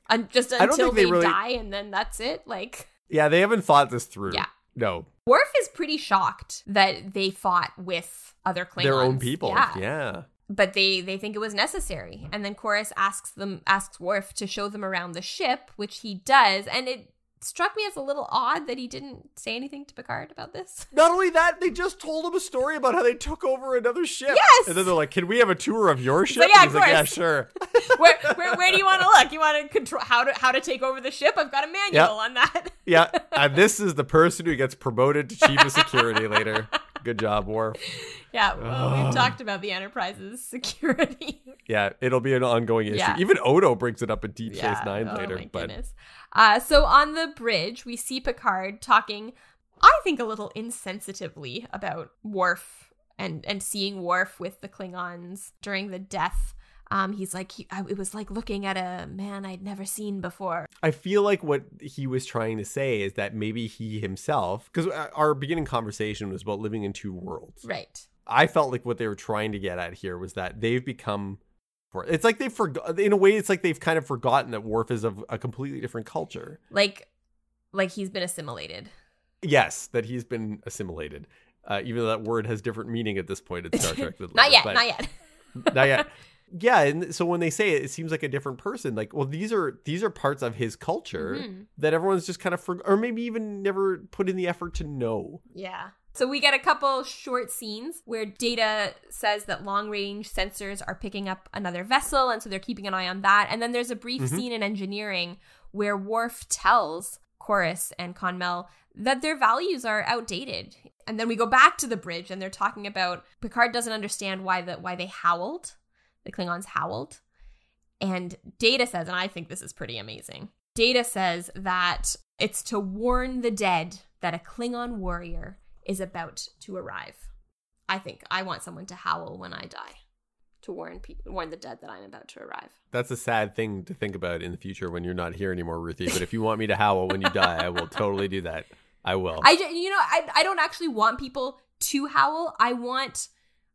And just don't until think they they, really- die and then that's it? Like Yeah, they haven't thought this through. Yeah. No, Worf is pretty shocked that they fought with other Klingons. their own people. Yeah. yeah. But they they think it was necessary. And then Korris asks them asks Worf to show them around the ship, which he does, and it struck me as a little odd that he didn't say anything to Picard about this. Not only that, they just told him a story about how they took over another ship. Yes! And then they're like, "Can we have a tour of your ship?" like, yeah, And he's of like, "Yeah, sure." where, where where do you want to look? You want to control how to how to take over the ship? I've got a manual Yep. on that. yeah, and this is the person who gets promoted to chief of security later. Good job, Worf. Yeah, well, we've talked about the Enterprise's security. Yeah, it'll be an ongoing issue. Yeah. Even Odo brings it up in Deep Space Yeah. Nine oh later. my But goodness. Uh, so on the bridge, we see Picard talking, I think, a little insensitively about Worf and and seeing Worf with the Klingons during the death. Um, he's like, he, I, it was like looking at a man I'd never seen before. I feel like what he was trying to say is that maybe he himself, because our beginning conversation was about living in two worlds. Right. I felt like what they were trying to get at here was that they've become. It's like they've forgot. In a way, it's like they've kind of forgotten that Worf is of a completely different culture. Like like he's been assimilated. Yes, that he's been assimilated. Uh, even though that word has different meaning at this point in Star Trek. not yet, but- not yet. not yet. Yeah, and so when they say it, it seems like a different person. Like, well, these are these are parts of his culture Mhm. that everyone's just kind of for, or maybe even never put in the effort to know. Yeah. So we get a couple short scenes where Data says that long range sensors are picking up another vessel, and so they're keeping an eye on that. And then there's a brief Mhm. scene in engineering where Worf tells Korris and Konmel that their values are outdated. And then we go back to the bridge, and they're talking about Picard doesn't understand why the why they howled, the Klingons howled, and Data says, and I think this is pretty amazing. Data says that it's to warn the dead that a Klingon warrior is about to arrive. I think I want someone to howl when I die to warn people, warn the dead that I'm about to arrive. That's a sad thing to think about in the future when you're not here anymore, Ruthie. But if you want me to howl when you die, I will totally do that. I will. I you know I I don't actually want people to howl. I want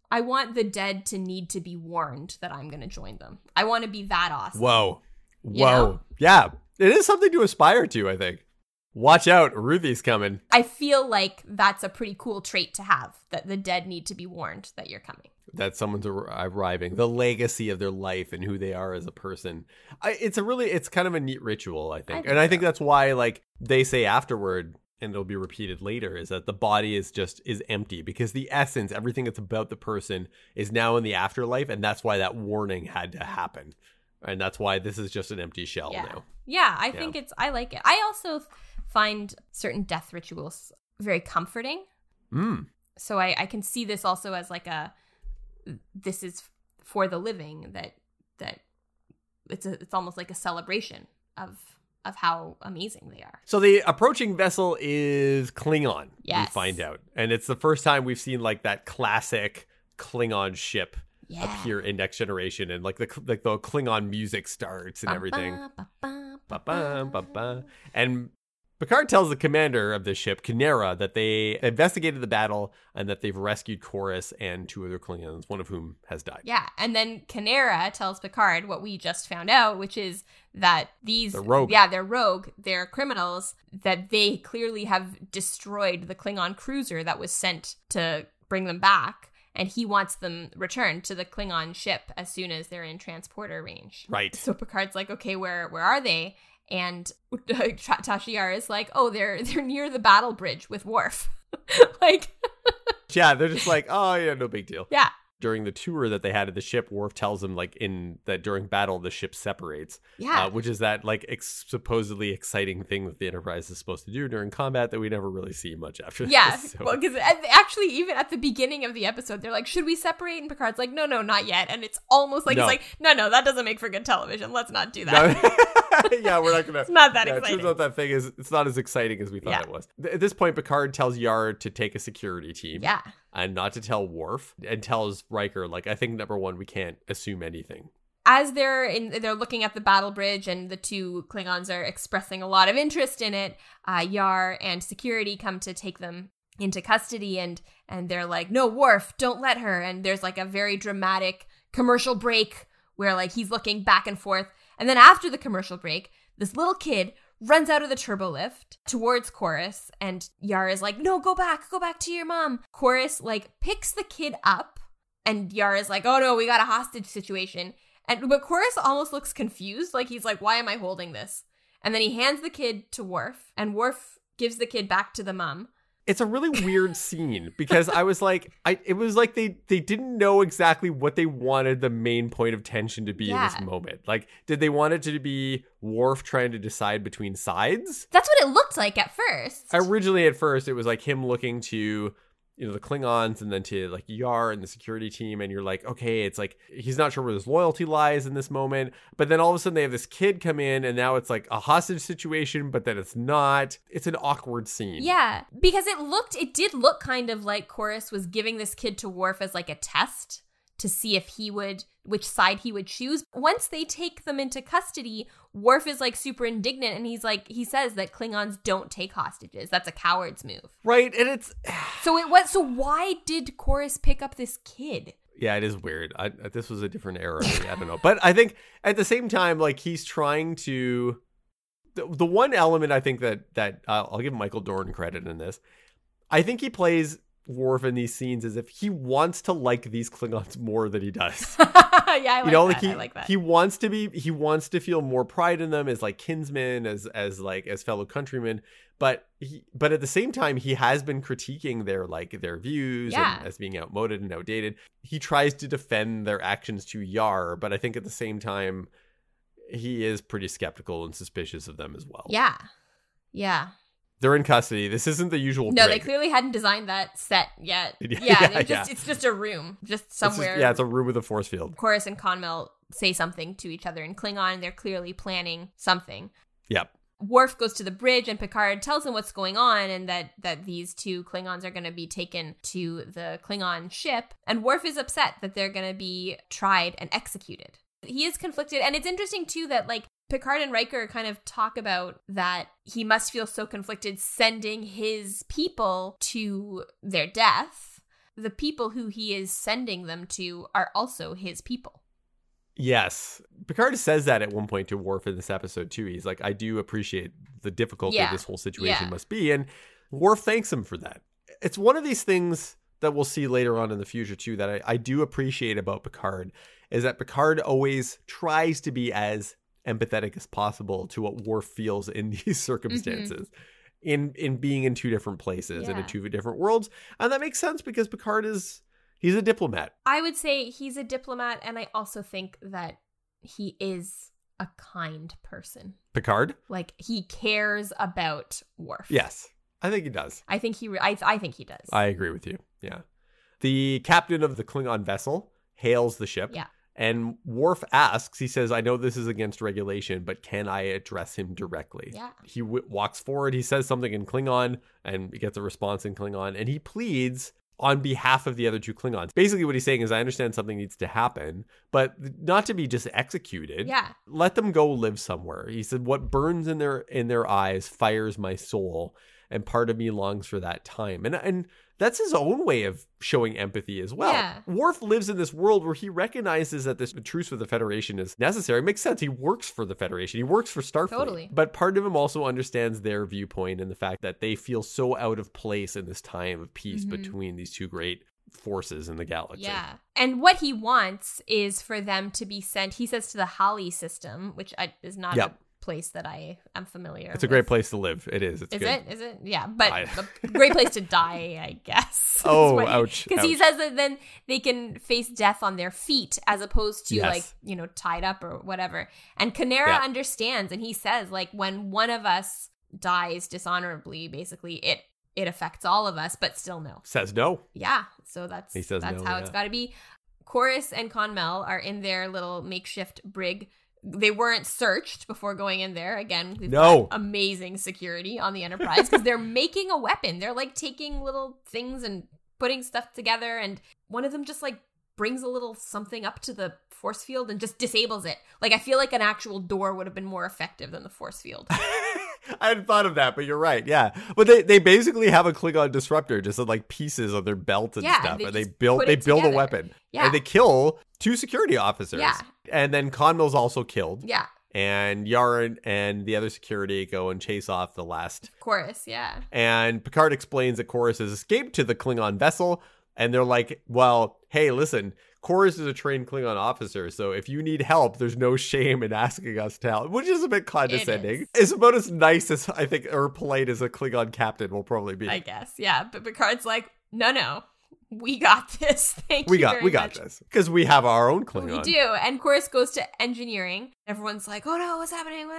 I want the dead to need to be warned that I'm going to join them. I want to be that awesome. Whoa. You Whoa. know? Yeah. It is something to aspire to, I think. Watch out, Ruthie's coming. I feel like that's a pretty cool trait to have that the dead need to be warned that you're coming. That someone's ar- arriving, the legacy of their life and who they are as a person. I, it's a really, it's kind of a neat ritual, I think. think and I think that's why, like, they say afterward, and it'll be repeated later, is that the body is just, is empty because the essence, everything that's about the person is now in the afterlife. And that's why that warning had to happen. And that's why this is just an empty shell Yeah. now. Yeah, I Yeah. think it's I like it. I also find certain death rituals very comforting. Mm. So I, I can see this also as like a this is for the living that that it's a, it's almost like a celebration of of how amazing they are. So the approaching vessel is Klingon. Yes. We find out, and it's the first time we've seen like that classic Klingon ship Yeah. appear in Next Generation, and like the like the Klingon music starts and everything. Ba-ba, Ba-ba, ba-ba. And Picard tells the commander of the ship, K'Nera, that they investigated the battle and that they've rescued Korris and two other Klingons, one of whom has died. Yeah, and then K'Nera tells Picard what we just found out, which is that these They're rogue. yeah, they're rogue, they're criminals that they clearly have destroyed the Klingon cruiser that was sent to bring them back, and he wants them returned to the Klingon ship as soon as they're in transporter range. Right. So Picard's like, "Okay, where where are they?" And Ta- Tasha Yar is like, "Oh, they're they're near the battle bridge with Worf." like, Yeah, they're just like, oh yeah, no big deal. yeah, During the tour that they had of the ship, Worf tells them like in that during battle the ship separates. yeah. uh, which is that like ex- supposedly exciting thing that the Enterprise is supposed to do during combat that we never really see much after. Yeah, this, so- well, because actually, even at the beginning of the episode, they're like, "Should we separate?" And Picard's like, "No, no, not yet." And it's almost like No. it's like, "No, no, that doesn't make for good television. Let's not do that." No- yeah, we're not gonna. it's not that yeah, it exciting. turns out that thing is it's not as exciting as we thought Yeah. it was. At this point, Picard tells Yar to take a security team yeah, and not to tell Worf, and tells Riker like, I think number one, we can't assume anything. as they're in, they're looking at the battle bridge, and the two Klingons are expressing a lot of interest in it. Uh, Yar and security come to take them into custody, and and they're like, "No, Worf, don't let her." And there's like a very dramatic commercial break where like he's looking back and forth, and then after the commercial break, this little kid runs out of the turbo lift towards Korris, and Yar is like, "No, go back, go back to your mom." Korris like picks the kid up, and Yar is like, "Oh no, we got a hostage situation." And but Korris almost looks confused, like he's like, "Why am I holding this?" And then he hands the kid to Worf, and Worf gives the kid back to the mom. It's a really weird scene because I was like, I it was like they they didn't know exactly what they wanted the main point of tension to be in this moment. Like, did they want it to be Worf trying to decide between sides? That's what it looked like at first. originally at first it was like him looking to you know the klingons and then to like yar and the security team and you're like okay it's like he's not sure where his loyalty lies in this moment. But then all of a sudden they have this kid come in and now it's like a hostage situation but then it's not. It's an awkward scene. Yeah, because it looked, it did look kind of like Korris was giving this kid to Worf as like a test to see if he would, which side he would choose. Once they take them into custody, Worf is like super indignant and he's like, he says that Klingons don't take hostages. That's a coward's move. right and it's So it was, so why did Korris pick up this kid? yeah it is weird I, this was a different era i don't know but i think at the same time like he's trying to The, the one element I think that that uh, I'll give Michael Dorn credit in this. I think he plays Worf in these scenes is if he wants to like these Klingons more than he does. yeah, I like you know, that. like he I like that. he wants to be he wants to feel more pride in them as like kinsmen, as as like as fellow countrymen. But he but at the same time, he has been critiquing their like their views Yeah. as being outmoded and outdated. He tries to defend their actions to Yar, but I think at the same time, he is pretty skeptical and suspicious of them as well. yeah. Yeah. They're in custody. This isn't the usual. No, they clearly hadn't designed that set yet. Yeah, Yeah, yeah, just yeah. it's just a room, just It's just- somewhere. yeah, it's a room with a force field. Korris and Konmel say something to each other in Klingon. They're clearly planning something. Yep. Worf goes to the bridge and Picard tells him what's going on and that that these two Klingons are going to be taken to the Klingon ship and Worf is upset that they're going to be tried and executed. He is conflicted and it's interesting too that like Picard and Riker kind of talk about that he must feel so conflicted sending his people to their death. The people who he is sending them to are also his people. Yes. Picard says that at one point to Worf in this episode too. He's like, I do appreciate the difficulty Yeah. this whole situation Yeah. must be. And Worf thanks him for that. It's one of these things that we'll see later on in the future too that I, I do appreciate about Picard is that Picard always tries to be as empathetic as possible to what Worf feels in these mm-hmm. circumstances. In in being in two different places and in two different worlds. And that makes sense because Picard is he's a diplomat. I would say he's a diplomat, and I also think that he is a kind person. Picard? Like he cares about Worf. Yes. I think he does. I think he. Re- I. I think he does. I agree with you. Yeah. The captain of the Klingon vessel hails the ship. Yeah. And Worf asks, he says, I know this is against regulation, but can I address him directly? Yeah. He w- walks forward. He says something in Klingon and he gets a response in Klingon. And he pleads on behalf of the other two Klingons. Basically, what he's saying is, I understand something needs to happen, but not to be just executed Yeah. let them go live somewhere he said what burns in their in their eyes fires my soul and part of me longs for that time and and that's his own way of showing empathy as well Yeah. Worf lives in this world where he recognizes that this truce with the Federation is necessary. It makes sense. He works for the Federation. He works for Starfleet. Totally. But part of him also understands their viewpoint and the fact that they feel so out of place in this time of peace Mhm. between these two great forces in the galaxy. Yeah. And what he wants is for them to be sent. He says to the Holly system, which is not Yep. a place that I am familiar. It's a with. great place to live. It is. It's Is good. it? Is it? Yeah, but I- a great place to die, I guess. Oh, ouch, Because he says that then they can face death on their feet as opposed to Yes. like you know tied up or whatever. And K'Nera Yeah. understands, and he says like when one of us dies dishonorably, basically it it affects all of us, but still no. Says no. Yeah, so that's He says that's no, how it's got to be. Korris and Konmel are in their little makeshift brig. They weren't searched before going in there. Again, No. amazing security on the Enterprise because they're making a weapon. They're like taking little things and putting stuff together, and one of them just like brings a little something up to the force field and just disables it. Like I feel like an actual door would have been more effective than the force field. I hadn't thought of that, but you're right. Yeah, but they, they basically have a Klingon disruptor, just in, like pieces of their belt and Yeah, stuff, they and they build they build a weapon, Yeah. and they kill two security officers. Yeah. and then Konmel's also killed. yeah, and Yaren and the other security go and chase off the last. Korris. Yeah, And Picard explains that Korris has escaped to the Klingon vessel, and they're like, "Well, hey, listen." Korris is a trained Klingon officer, so if you need help, there's no shame in asking us to help, which is a bit condescending. It's about as nice as I think, or polite as a Klingon captain will probably be. I guess. Yeah, but Picard's like, no, no, we got this. Thank we you. got, we got much. this because we have our own Klingon. We do. And Korris goes to engineering. Everyone's like, oh no, what's happening?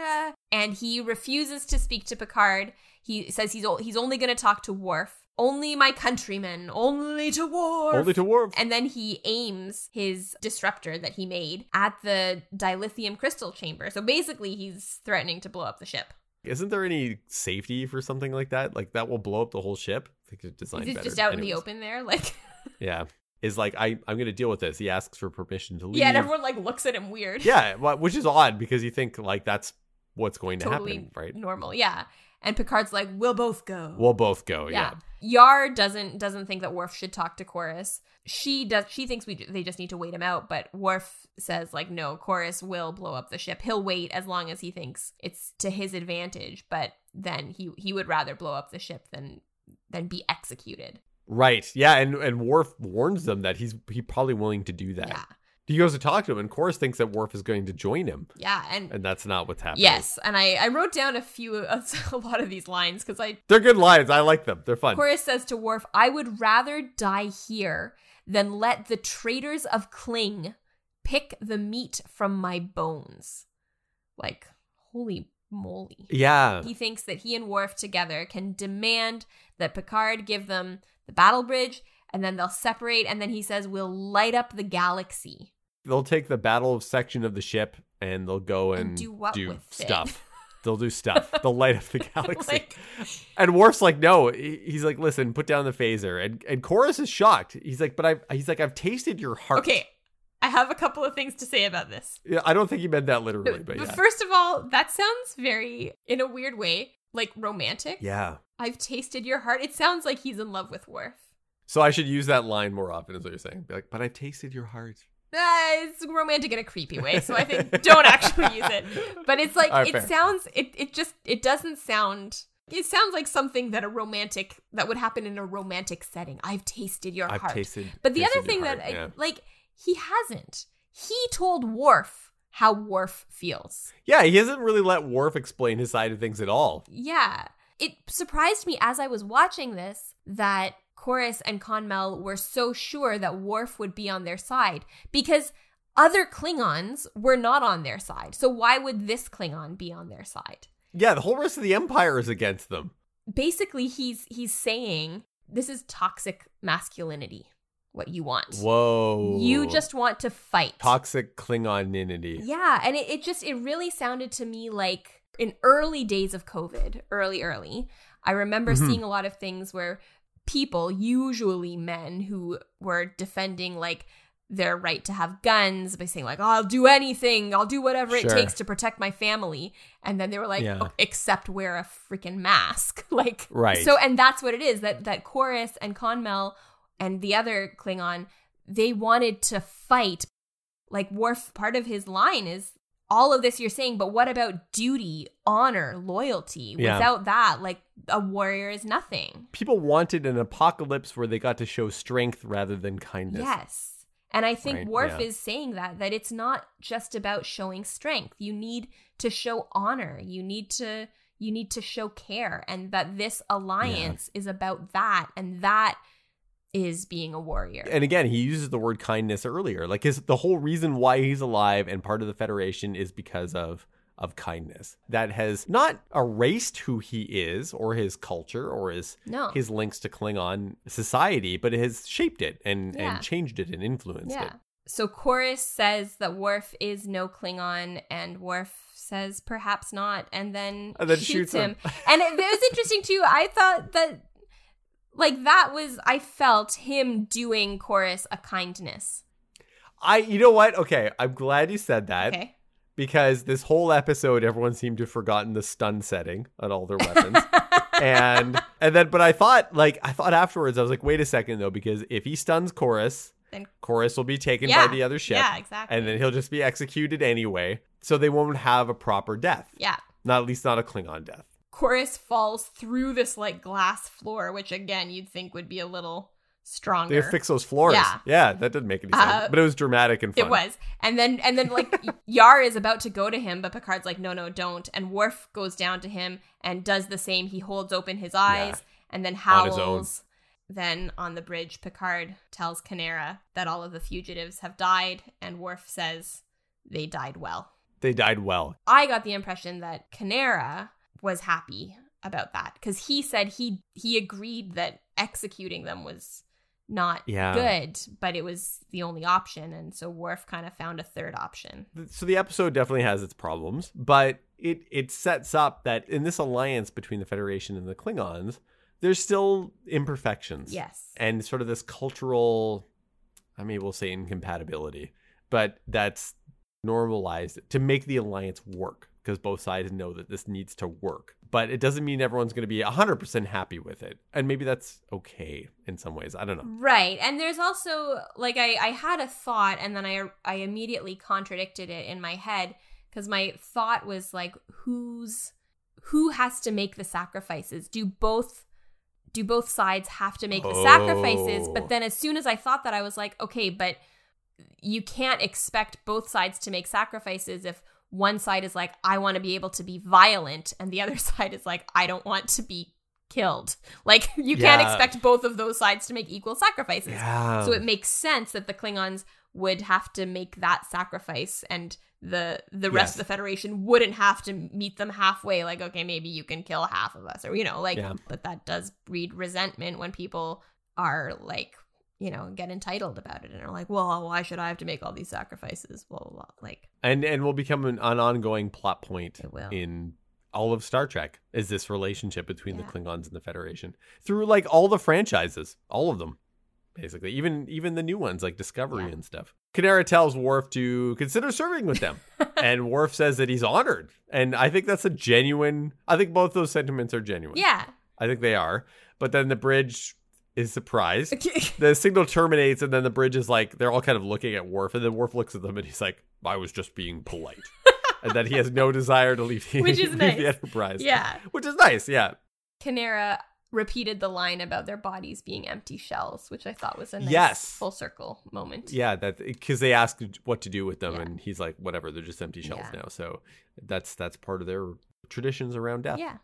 And he refuses to speak to Picard. He says he's, o- he's only going to talk to Worf. Only my countrymen. Only to Worf. Only to Worf. and then he aims his disruptor that he made at the dilithium crystal chamber. So basically, he's threatening to blow up the ship. Isn't there any safety for something like that? Like that will blow up the whole ship. I think it's designed He's better. just out in the open there. Like, Yeah. Is like I I'm to deal with this. He asks for permission to leave. yeah, and everyone like looks at him weird. yeah, which is odd because you think like that's what's going to happen, right? normal. Yeah. And Picard's like, we'll both go. We'll both go. Yeah. Yar doesn't doesn't think that Worf should talk to Korris. She does. She thinks we they just need to wait him out. But Worf says like, no, Korris will blow up the ship. He'll wait as long as he thinks it's to his advantage. But then he he would rather blow up the ship than than be executed. Right. Yeah. And and Worf warns them that he's he probably willing to do that. Yeah, He goes to talk to him, and Korris thinks that Worf is going to join him, yeah, and. and that's not what's happening. Yes, and I, I wrote down a few, a lot of these lines because I They're good lines. I like them. They're fun. Korris says to Worf, I would rather die here than let the traitors of Kling pick the meat from my bones. Like, holy moly. yeah. He thinks that he and Worf together can demand that Picard give them the battle bridge and then they'll separate and then he says we'll light up the galaxy. They'll take the battle section of the ship and they'll go and, And do what with stuff. They'll do stuff. They'll light up the galaxy. Like, and Worf's like, no. He's like, listen, put down the phaser. And and Korris is shocked. He's like, but I've he's like, I've tasted your heart. okay, I have a couple of things to say about this. Yeah, I don't think he meant that literally, but But yeah. first of all, that sounds very, in a weird way, like romantic. yeah. I've tasted your heart. It sounds like he's in love with Worf. So I should use that line more often, is what you're saying. Be like, but I've tasted your heart. Uh, it's romantic in a creepy way, so I think don't actually use it. But it's like right, it fair. sounds. It it just it doesn't sound. It sounds like something that a romantic that would happen in a romantic setting. I've tasted your I've heart. tasted. but the other thing heart, that I, yeah. like he hasn't. He told Worf how Worf feels. yeah, he hasn't really let Worf explain his side of things at all. Yeah. It surprised me as I was watching this that Korris and Konmel were so sure that Worf would be on their side because other Klingons were not on their side. So why would this Klingon be on their side? Yeah, the whole rest of the Empire is against them. Basically he's he's saying this is toxic masculinity. What you want. Whoa. You just want to fight. toxic Klingoninity. Yeah, and it, it just it really sounded to me like in early days of COVID, early, early, I remember Mhm. seeing a lot of things where people, usually men, who were defending like their right to have guns by saying like, oh, "I'll do anything, I'll do whatever it takes to protect my family," and then they were like, Yeah. "Oh, "Except wear a freaking mask," like Right. So, and that's what it is that that Korris and Konmel and the other Klingon they wanted to fight. Like Worf, part of his line is all of this you're saying, but what about duty, honor, loyalty? Yeah. Without that, like a warrior is nothing. People wanted an apocalypse where they got to show strength rather than kindness. Yes. And I think Right, Worf yeah. is saying that that it's not just about showing strength. You need to show honor. You need to you need to show care and that this alliance is about that and that is being a warrior. And again, he uses the word kindness earlier. Like his the whole reason why he's alive and part of the Federation is because of of kindness. That has not erased who he is or his culture or his no. his links to Klingon society, but it has shaped it and Yeah. and changed it and influenced yeah. it. So Korris says that Worf is no Klingon and Worf says perhaps not and then, And then shoots, shoots him. him. and it, it was interesting too. I thought that like that was I felt him doing Korris a kindness. I you know what? Okay, I'm glad you said that Okay. because this whole episode everyone seemed to have forgotten the stun setting on all their weapons. and and then but I thought like I thought afterwards I was like wait a second though because if he stuns Korris Then- Korris will be taken Yeah. by the other ship Yeah, exactly. and then he'll just be executed anyway so they won't have a proper death yeah. not at least not a Klingon death Korris falls through this like glass floor, which again you'd think would be a little stronger. they fix those floors Yeah. yeah that didn't make any sense Uh, but it was dramatic and fun It was. And then and then like Yar is about to go to him, but Picard's like, no, no, don't. And Worf goes down to him and does the same. He holds open his eyes and then On his own. howls. Then on the bridge, Picard tells K'Nera that all of the fugitives have died, and Worf says they died well. they died well I got the impression that K'Nera was happy about that because he said he he agreed that executing them was not Yeah. good, but it was the only option, and so Worf kind of found a third option. so the episode definitely has its problems, but it it sets up that in this alliance between the Federation and the Klingons, there's still imperfections. Yes. And sort of this cultural I mean we'll say incompatibility, but that's normalized to make the alliance work because both sides know that this needs to work. But it doesn't mean everyone's going to be 100% happy with it. And maybe that's okay in some ways. I don't know. Right. And there's also like I I had a thought and then I I immediately contradicted it in my head cuz my thought was like who's who has to make the sacrifices? Do both do both sides have to make the sacrifices? Oh. But then as soon as I thought that I was like, okay, but you can't expect both sides to make sacrifices if one side is like I want to be able to be violent and the other side is like I don't want to be killed. Like you can't expect both of those sides to make equal sacrifices. Yeah. So it makes sense that the Klingons would have to make that sacrifice and the the rest Yes. of the Federation wouldn't have to meet them halfway like okay maybe you can kill half of us or you know like Yeah. but that does breed resentment when people are like you know get entitled about it and are like well why should I have to make all these sacrifices blah blah, blah. like and and will become an, an ongoing plot point in all of Star Trek is this relationship between Yeah. the Klingons and the Federation through like all the franchises, all of them, basically, even even the new ones like Discovery Yeah. and stuff. K'Nera tells Worf to consider serving with them, and Worf says that he's honored, and I think that's a genuine. I think both those sentiments are genuine. yeah I think they are. But then the bridge is surprised. the signal terminates, and then the bridge is like they're all kind of looking at Worf, and then Worf looks at them and he's like, "I was just being polite," and that he has no desire to leave the, Which is nice. the Enterprise. yeah which is nice. Yeah, K'Nera repeated the line about their bodies being empty shells which I thought was a nice Yes. full circle moment yeah. That because they asked what to do with them, Yeah. and he's like, "Whatever, they're just empty shells Yeah. now." So that's that's part of their traditions around death. yeah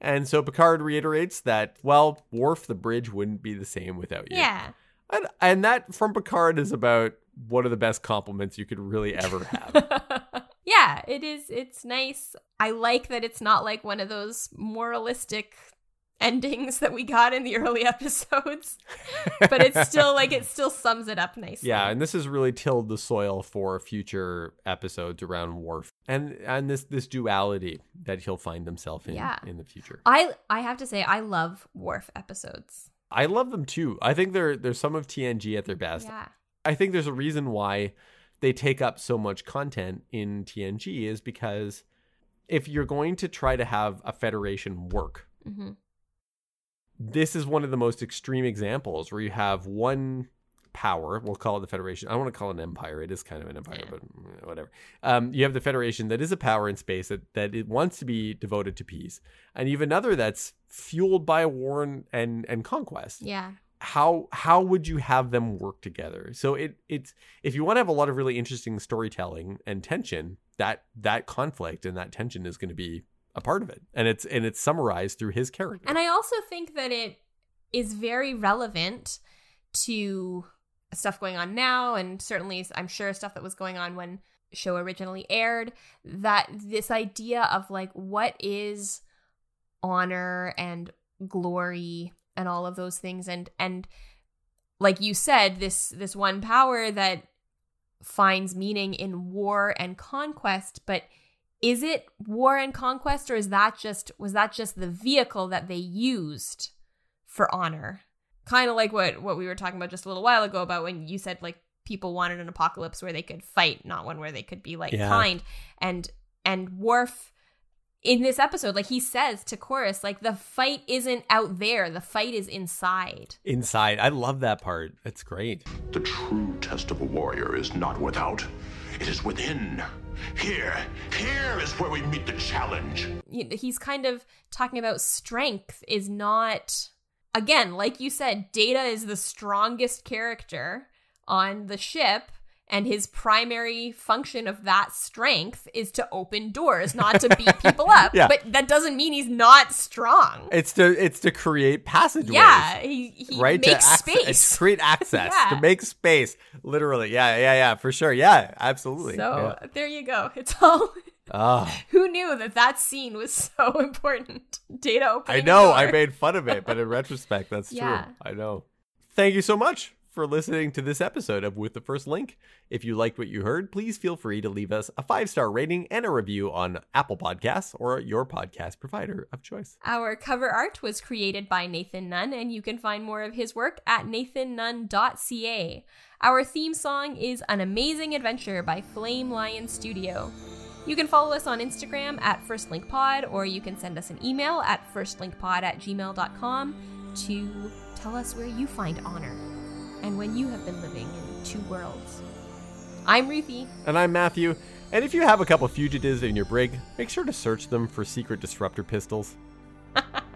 And so Picard reiterates that, well, Worf, the bridge wouldn't be the same without you. yeah And, and that from Picard is about one of the best compliments you could really ever have. yeah, it is. It's nice. I like that it's not like one of those moralistic endings that we got in the early episodes, but it's still like it still sums it up nicely. yeah, and this has really tilled the soil for future episodes around Worf and and this this duality that he'll find himself in Yeah. in the future. I I have to say I love Worf episodes. I love them too. I think they're they're some of TNG at their best. Yeah. I think there's a reason why they take up so much content in TNG is because if you're going to try to have a federation work, hmm this is one of the most extreme examples where you have one power. We'll call it the Federation. I don't want to call it an empire. It is kind of an empire, Yeah. but mm, whatever. Um, you have the Federation that is a power in space that, that it wants to be devoted to peace, and you have another that's fueled by war and and, and conquest. Yeah. How how would you have them work together? So it it's if you want to have a lot of really interesting storytelling and tension, that that conflict and that tension is going to be a part of it, and it's and it's summarized through his character. And I also think that it is very relevant to stuff going on now, and certainly I'm sure stuff that was going on when show originally aired. That this idea of like what is honor and glory and all of those things, and and like you said, this this one power that finds meaning in war and conquest, but is it war and conquest or is that just was that just the vehicle that they used for honor kind of like what what we were talking about just a little while ago about when you said like people wanted an apocalypse where they could fight not one where they could be like Yeah. kind and and Worf in this episode like he says to Korris like the fight isn't out there the fight is inside inside. I love that part. It's great. The true test of a warrior is not without, it is within. Here, here is where we meet the challenge. he's kind of talking about strength is not again like you said data is the strongest character on the ship and his primary function of that strength is to open doors not to beat people up. Yeah. but that doesn't mean he's not strong. It's to it's to create passageways. yeah he, he right? Makes to access, space to create access Yeah. to make space literally. Yeah yeah yeah for sure. Yeah absolutely. So there you go. It's all yeah. Ah, who knew that that scene was so important? Data opening i know i made fun of it but in retrospect that's Yeah. true i know. Thank you so much for listening to this episode of with the first link if you liked what you heard please feel free to leave us a five star rating and a review on apple podcasts or your podcast provider of choice Our cover art was created by Nathan Nunn, and you can find more of his work at nathannunn.ca. Our theme song is An Amazing Adventure by Flame Lion Studio. You can follow us on Instagram at FirstLinkPod, or you can send us an email at firstlinkpod at gmail.com to tell us where you find honor and when you have been living in two worlds. I'm Ruthie. And I'm Matthew. And if you have a couple fugitives in your brig, make sure to search them for secret disruptor pistols.